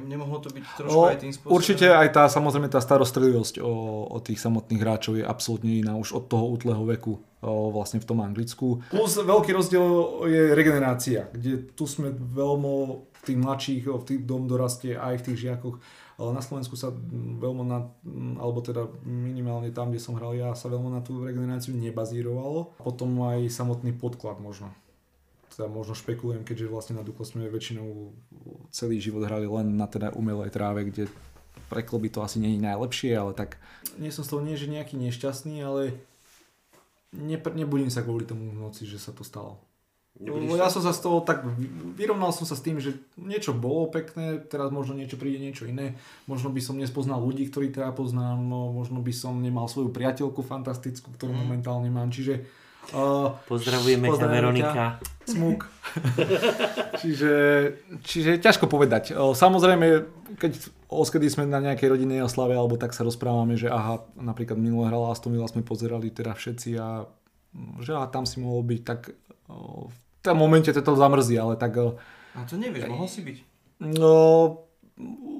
nemohlo to byť trošku O, aj tým spôsobom. určite aj tá, samozrejme tá starostlivosť o, o tých samotných hráčov je absolútne iná už od toho útleho veku o, vlastne v tom Anglicku. Plus veľký rozdiel je regenerácia, kde tu sme veľmi v tých mladších, v tých dom dorastie aj v tých žiakoch. Ale na Slovensku sa veľmi na, alebo teda minimálne tam, kde som hral ja, sa veľmi na tú regeneráciu nebazírovalo. Potom aj samotný podklad možno teda možno špekulujem, keďže vlastne na Dukle sme väčšinou celý život hrali len na teda umelej tráve, kde pre kluby to asi nie je najlepšie, ale tak nie som z toho nie, že nejaký nešťastný, ale nepr- nebudím sa kvôli tomu v noci, že sa to stalo. Nebudeš ja som sa z toho tak, vy- vyrovnal som sa s tým, že niečo bolo pekné, teraz možno niečo príde niečo iné, možno by som nespoznal ľudí, ktorí teda poznám, no, možno by som nemal svoju priateľku fantastickú, ktorú momentálne mám, čiže uh, Pozdravujeme ťa, Veronika. Smuk. čiže, čiže ťažko povedať. Samozrejme, keď oskedy sme na nejakej rodinnej oslave, alebo tak sa rozprávame, že aha, napríklad minulé hrala Aston Villa, sme pozerali teda všetci a že aha, tam si mohol byť, tak v tom momente to zamrzí, ale tak A to nevieš, mohol si byť. no,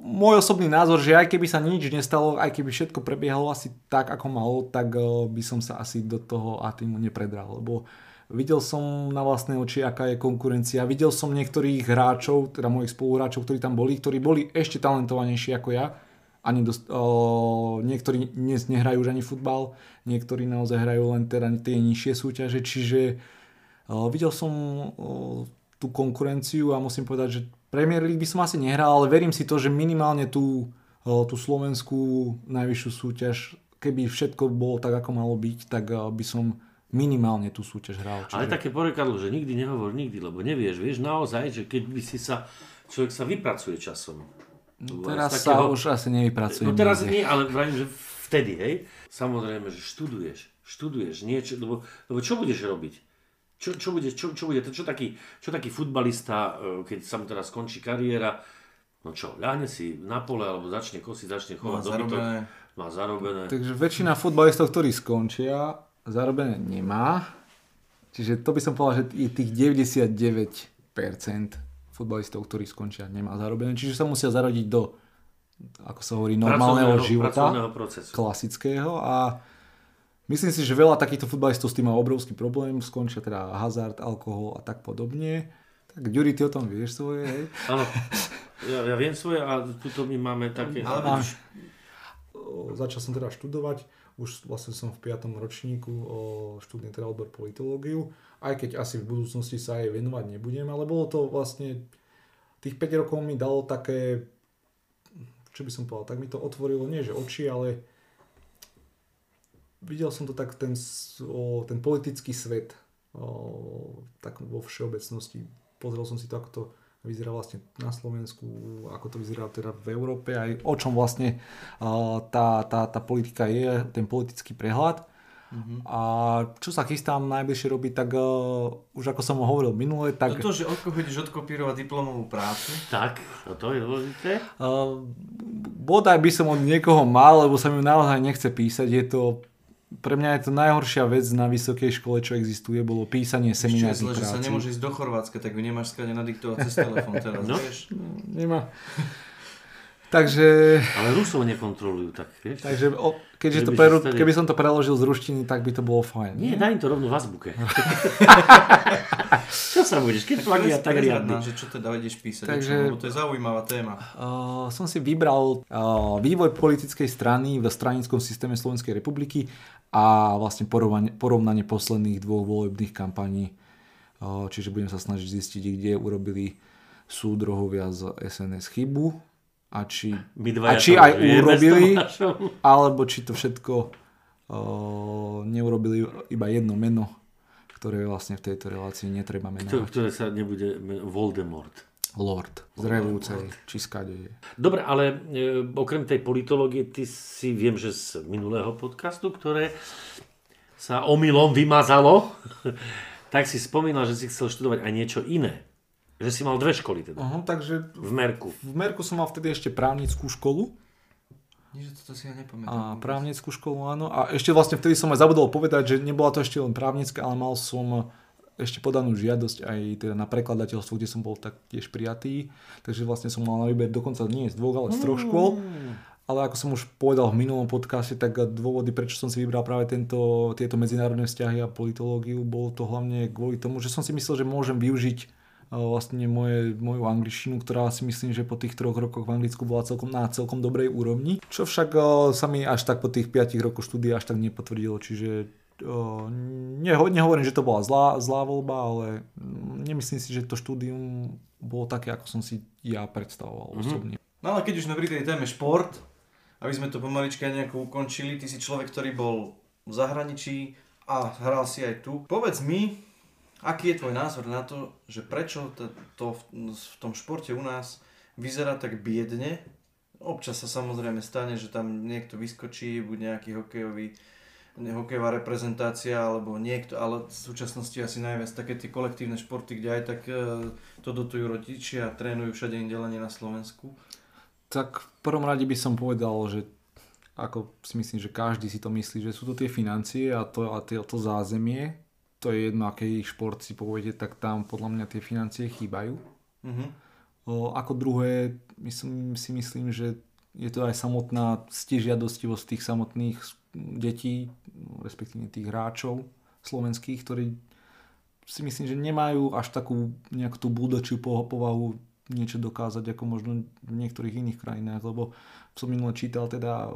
môj osobný názor, že aj keby sa nič nestalo, aj keby všetko prebiehalo asi tak, ako malo, tak o, by som sa asi do toho a týmu nepredral, lebo videl som na vlastné oči, aká je konkurencia, videl som niektorých hráčov, teda mojich spoluhráčov, ktorí tam boli, ktorí boli ešte talentovanejší ako ja, ani dost, o, niektorí dnes nehrajú už ani futbal, niektorí naozaj hrajú len teda tie nižšie súťaže, čiže o, videl som o, tú konkurenciu a musím povedať, že Premier League by som asi nehral, ale verím si to, že minimálne tú, o, tú slovenskú najvyššiu súťaž, keby všetko bolo tak, ako malo byť, tak o, by som minimálne tú súťaž hral. Ale také porekadlo, že nikdy nehovor nikdy, lebo nevieš, vieš naozaj, že keď by si sa, človek sa vypracuje časom. Aj Teraz z sa takého- už asi nevypracujem. No teraz nie, ale vravím, že vtedy, hej. Samozrejme, že študuješ, študuješ niečo, lebo, lebo čo budeš robiť? Čo, čo, bude, čo, čo bude, to, čo, taký, čo taký futbalista, e, keď sa mu teda skončí kariéra, no čo, ľahne si na pole, alebo začne kosiť, začne Má chovať dobytok, zarobené. má zarobené. Takže väčšina futbalistov, ktorí skončia, zarobené nemá. Čiže to by som povedal, že i tých 99% futbalistov, ktorí skončia, nemá zarobené. Čiže sa musia zarodiť do, ako sa hovorí, normálneho Pracovného- života, pracovného procesu. klasického a myslím si, že veľa takýchto futbalistov s tým má obrovský problém, skončia teda hazard, alkohol a tak podobne. Tak Ďuri, ty o tom vieš svoje, hej? Áno, ja, ja viem svoje a tuto my máme také... Ale O, Začal som teda študovať, už vlastne som v 5. ročníku o študný teda odbor politológiu, aj keď asi v budúcnosti sa jej venovať nebudem, ale bolo to vlastne, tých 5 rokov mi dalo také, čo by som povedal, tak mi to otvorilo, nie že oči, ale videl som to tak ten, o, ten politický svet o, tak vo všeobecnosti. Pozrel som si to, ako to vyzerá vlastne na Slovensku, ako to vyzerá teda v Európe, aj o čom vlastne a, tá, tá, tá politika je, ten politický prehľad. A čo sa chystám najbližšie robiť, tak uh, už ako som hovoril minule, tak toto, že odko chodíš odkopírovať diplomovú prácu, Tak, to je dôležité. uh, bodaj by som od niekoho mal, lebo sa mi naozaj nechce písať. Je to, pre mňa je to najhoršia vec na vysokej škole, čo existuje, bolo písanie ešte seminárnych zle, že sa práci. nemôže ísť do Chorvátska, tak ju nemáš skade nadiktovať cez telefón teraz, No. vieš? Nemá. Takže, Ale Rusov nekontrolujú, tak vieš. takže o, Že keďže to by si preru, stali- keby som to preložil z ruštiny, tak by to bolo fajn. Nie, daj im to rovno v azbuke. čo sa budeš, keď plagia tak nám, že čo teda ideš písať, Takže- lebo to je zaujímavá téma. Uh, som si vybral uh, vývoj politickej strany v stranickom systéme Slovenskej republiky a vlastne porovnanie, porovnanie posledných dvoch volebných kampaní. Čiže budem sa snažiť zistiť, kde urobili súdrohovia z SNS chybu a či, a či aj urobili, alebo či to všetko uh, neurobili iba jedno meno, ktoré vlastne v tejto relácii netreba menovať. Ktoré sa nebude Voldemort. Lord z Revúcej, či skade je. Dobre, ale e, okrem tej politológie, ty si viem, že z minulého podcastu, ktoré sa omylom vymazalo, tak si spomínal, že si chcel študovať aj niečo iné. Že si mal dve školy teda. Uh, takže V Merku. v Merku som mal vtedy ešte právnickú školu. Nie, že toto si ja nepamätám. A právnickú školu, áno. A ešte vlastne vtedy som aj zabudol povedať, že nebola to ešte len právnická, ale mal som ešte podanú žiadosť aj teda na prekladateľstvo, kde som bol tak tiež prijatý. Takže vlastne som mal na výber dokonca nie z dvoch, ale z troch škôl. Ale ako som už povedal v minulom podcaste, tak dôvody, prečo som si vybral práve tento, tieto medzinárodné vzťahy a politológiu, bolo to hlavne kvôli tomu, že som si myslel, že môžem využiť eh, vlastne moje, moju angličtinu, ktorá si myslím, že po tých troch rokoch v Anglicku bola celkom na celkom dobrej úrovni. Čo však eh, sa mi až tak po tých 5 rokoch štúdia až tak nepotvrdilo, čiže eh, ne, nehovorím, že to bola zlá, zlá voľba, ale nemyslím si, že to štúdium bolo také, ako som si ja predstavoval mm-hmm. osobne. No ale keď už sme pri tej téme šport, aby sme to pomalička nejako ukončili, ty si človek, ktorý bol v zahraničí a hral si aj tu. Povedz mi, aký je tvoj názor na to, že prečo to, to v, v tom športe u nás vyzerá tak biedne. Občas sa samozrejme stane, že tam niekto vyskočí, buď nejaký hokejový hokejová reprezentácia alebo niekto, ale v súčasnosti asi najviac také tie kolektívne športy, kde aj tak e, to dotujú rodičia a trénujú všade inde len na Slovensku. Tak v prvom rade by som povedal, že ako si myslím, že každý si to myslí, že sú to tie financie a to, a tie, to zázemie, to je jedno, aký šport si poviete, tak tam podľa mňa tie financie chýbajú. Mhm. O, ako druhé, myslím, si myslím, že je to aj samotná stižiadostivosť tých samotných detí, respektíve tých hráčov slovenských, ktorí si myslím, že nemajú až takú nejakú tú budočiu povahu niečo dokázať ako možno v niektorých iných krajinách, lebo som minule čítal teda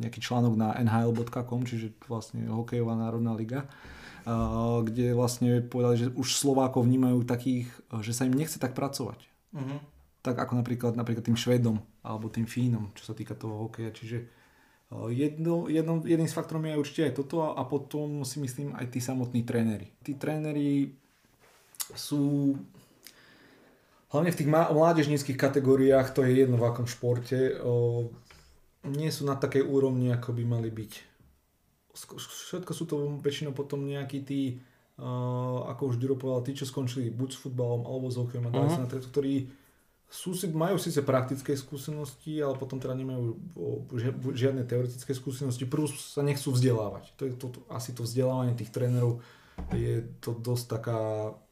nejaký článok na nhl.com, čiže vlastne hokejová národná liga, kde vlastne povedali, že už Slovákov vnímajú takých, že sa im nechce tak pracovať. Mhm. Tak ako napríklad, napríklad tým Švedom alebo tým Fínom, čo sa týka toho hokeja. Čiže jedno, jedno, jedným z faktorov je určite aj toto a, potom si myslím aj tí samotní tréneri. Tí tréneri sú hlavne v tých mládežníckých kategóriách, to je jedno v akom športe, uh, nie sú na takej úrovni, ako by mali byť. Všetko sú to väčšinou potom nejakí tí, uh, ako už Duro povedal, tí, čo skončili buď s futbalom alebo s hokejom a dali Mhm. sa na tretu, ktorí sú majú síce praktické skúsenosti, ale potom teda nemajú žiadne teoretické skúsenosti, plus sa nechcú vzdelávať. To je to, to, asi to vzdelávanie tých trénerov je to dosť taká,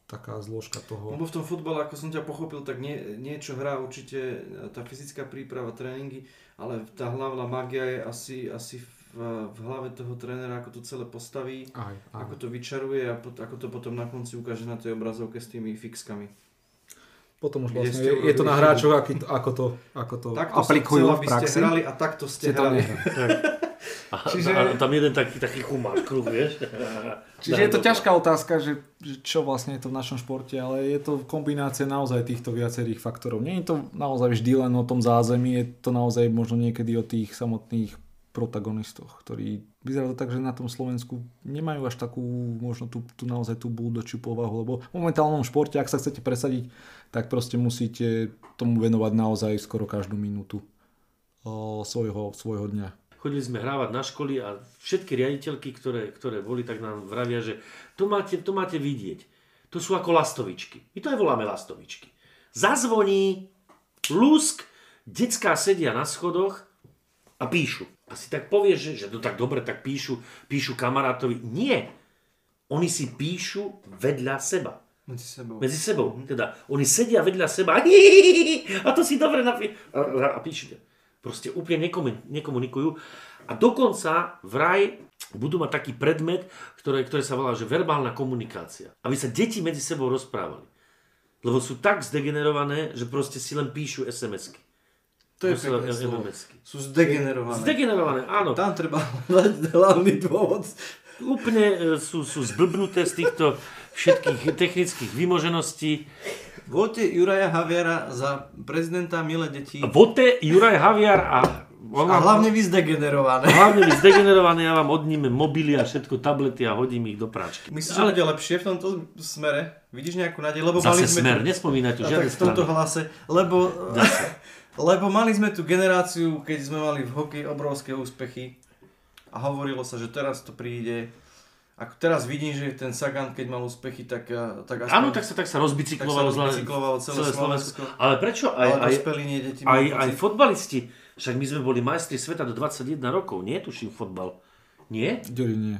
taká zložka toho. Lebo v tom futbale, ako som ťa pochopil, tak nie, niečo hrá určite tá fyzická príprava, tréningy, ale tá hlavná magia je asi, asi v v, v hlave toho trénera, ako to celé postaví, Aj, aj. ako to vyčaruje a pot, ako to potom na konci ukáže na tej obrazovke s tými fixkami. Potom už Kde vlastne ste je to na hráčoch, aký, ako to, ako to Takto aplikujú chcel, v aby ste praxi. hrali a takto ste, Ste to hrali. A, Čiže- a tam jeden taký, taký chumáš kruh, vieš. Čiže je to ťažká otázka, že, že čo vlastne je to v našom športe, ale je to kombinácia naozaj týchto viacerých faktorov. Nie je to naozaj vždy len o tom zázemí, je to naozaj možno niekedy o tých samotných protagonistoch, ktorí vyzerá to tak, že na tom Slovensku nemajú až takú možno tú, tú naozaj tú buldočiu povahu, lebo v momentálnom športe, ak sa chcete presadiť, tak proste musíte tomu venovať naozaj skoro každú minútu svojho, svojho dňa. Chodili sme hrávať na školy a všetky riaditeľky, ktoré, ktoré boli, tak nám vravia, že to máte, to máte vidieť. To sú ako lastovičky. My to aj voláme lastovičky. Zazvoní, lusk, decká sedia na schodoch a píšu. A si tak povieš, že, že to tak dobre, tak píšu, píšu kamarátovi. Nie. Oni si píšu vedľa seba. Medzi sebou. Medzi sebou. Teda oni sedia vedľa seba a, to si dobre napí... A, a, píšu. Proste úplne nekomun- nekomunikujú. A dokonca vraj budú mať taký predmet, ktoré, ktoré sa volá, že verbálna komunikácia. Aby sa deti medzi sebou rozprávali. Lebo sú tak zdegenerované, že proste si len píšu SMS-ky. To je pekné slovo. Sú zdegenerované. Zdegenerované, áno. Tam treba hľadať hlavný dôvod. Úplne e, sú, sú zblbnuté z týchto všetkých technických vymožeností. Voľte Juraja Haviara za prezidenta milé deti. Vote Juraj Haviar a... on A hlavne vy zdegenerované. Hlavne vy zdegenerované, ja vám odnímem mobily a všetko, tablety a hodím ich do práčky. Myslíš, že bude lepšie v tomto smere? Vidíš nejakú nádej? Lebo mali Zase sme smer, tu... A žiadne v tomto hlase, lebo, lebo mali sme tu generáciu, keď sme mali v hokeji obrovské úspechy a hovorilo sa, že teraz to príde. Ako teraz vidím, že ten Sagan, keď mal úspechy, tak, eh, tak aspoň... Áno, tak sa, tak sa rozbicyklovalo, Tak sa rozbicyklovalo celé Slovensko. Ale prečo? Aj, ale aj, nie, deti aj, aj fotbalisti. Však my sme boli majstri sveta do 21 rokov. Nie, tuším fotbal. Nie? Ďuri nie.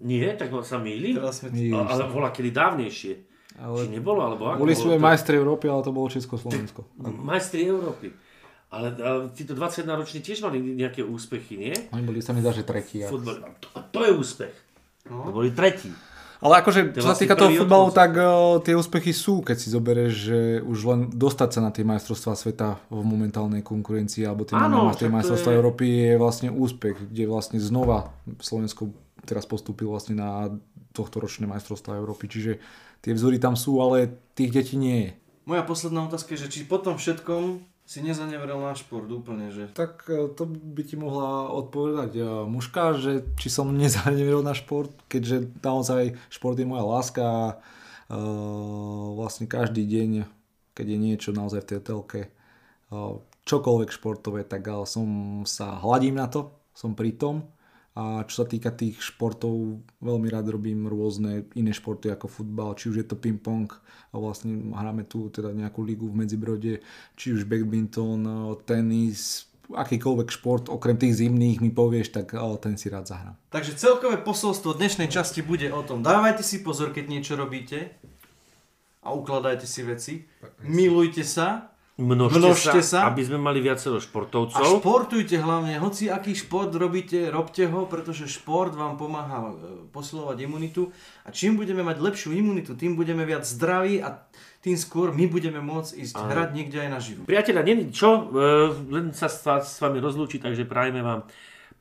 Nie? Tak sa mýlim? Teraz sme... Ale bola kedy dávnejšie. Ale Či nebolo? Alebo ako? boli sme to- majstri Európy, ale to bolo Československo. Majstri Európy. Ale, ale títo 21 roční tiež mali nejaké úspechy, nie? Oni boli sa mi zdá, že tretí. A to, a to je úspech. To boli tretí. Ale akože, čo sa týka toho futbalu, tak uh, tie úspechy sú, keď si zoberieš, že už len dostať sa na tie majstrovstvá sveta v momentálnej konkurencii, alebo tie Áno, na tie majstrovstvá je- Európy je vlastne úspech, kde vlastne znova Slovensko teraz postúpil vlastne na tohto ročné majstrovstvá Európy. Čiže tie vzory tam sú, ale tých detí nie je. Moja posledná otázka je, že či po tom všetkom si nezaneveril na šport úplne, že... Tak e, to by ti mohla odpovedať e, mužka, že či som nezaneveril na šport, keďže naozaj šport je moja láska a e, vlastne každý deň, keď je niečo naozaj v tej telke, čokoľvek športové, tak som sa hladím na to, som pri tom. A čo sa týka tých športov, veľmi rád robím rôzne iné športy ako futbal, či už je to ping-pong a vlastne hráme tu teda nejakú ligu v Medzibrode, či už badminton, tenis, akýkoľvek šport, okrem tých zimných mi povieš, tak ten si rád zahrám. Takže celkové posolstvo dnešnej časti bude o tom, dávajte si pozor, keď niečo robíte a ukladajte si veci, milujte sa Množte, Množte sa, sa. aby sme mali viacero a športovcov. športujte hlavne, hoci aký šport robíte, robte ho, pretože šport vám pomáha e, posilovať imunitu a čím budeme mať lepšiu imunitu, tým budeme viac zdraví a tým skôr my budeme môcť ísť Áno. hrať niekde aj naživo. Priatelia, není čo, e, len sa s, vami rozlúčiť, takže prajeme vám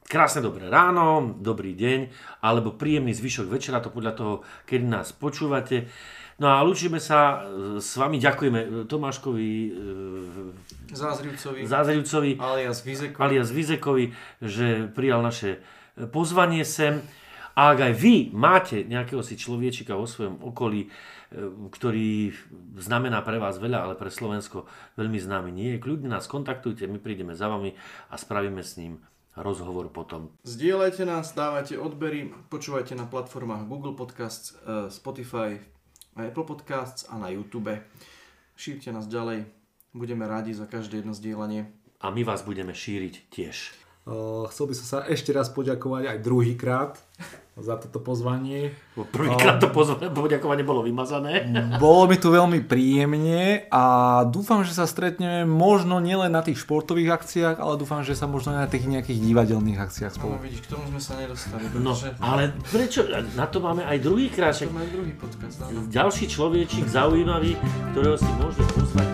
krásne dobré ráno, dobrý deň, alebo príjemný zvyšok večera, to podľa toho, kedy nás počúvate. No a lúčime sa e, s vami, ďakujeme Tomáškovi e, Zázrivcovi, Zázrivcovi, alias Vizeko. alias Vizekovi, že prijal naše pozvanie sem. A ak aj vy máte nejakého si človečika vo svojom okolí, e, ktorý znamená pre vás veľa, ale pre Slovensko veľmi známy nie je, kľudne nás kontaktujte, my prídeme za vami a spravíme s ním rozhovor potom. Zdieľajte nás, dávajte odbery, počúvajte na platformách Google Podcasts, eh, Spotify, Apple Podcasts a na YouTube. Šírte nás ďalej, budeme radi za každé jedno zdieľanie. A my vás budeme šíriť tiež. Uh, chcel by som sa ešte raz poďakovať aj druhýkrát za toto pozvanie. Prvýkrát to pozv- poďakovanie bolo vymazané. Bolo mi tu veľmi príjemne a dúfam, že sa stretneme možno nielen na tých športových akciách, ale dúfam, že sa možno aj na tých nejakých divadelných akciách No spolu. vidíš, k tomu sme sa nedostali, No, pretože ale prečo? Na to máme aj druhýkrát, však to má druhý podcast. ďalší človečík zaujímavý, ktorého si môže pozvať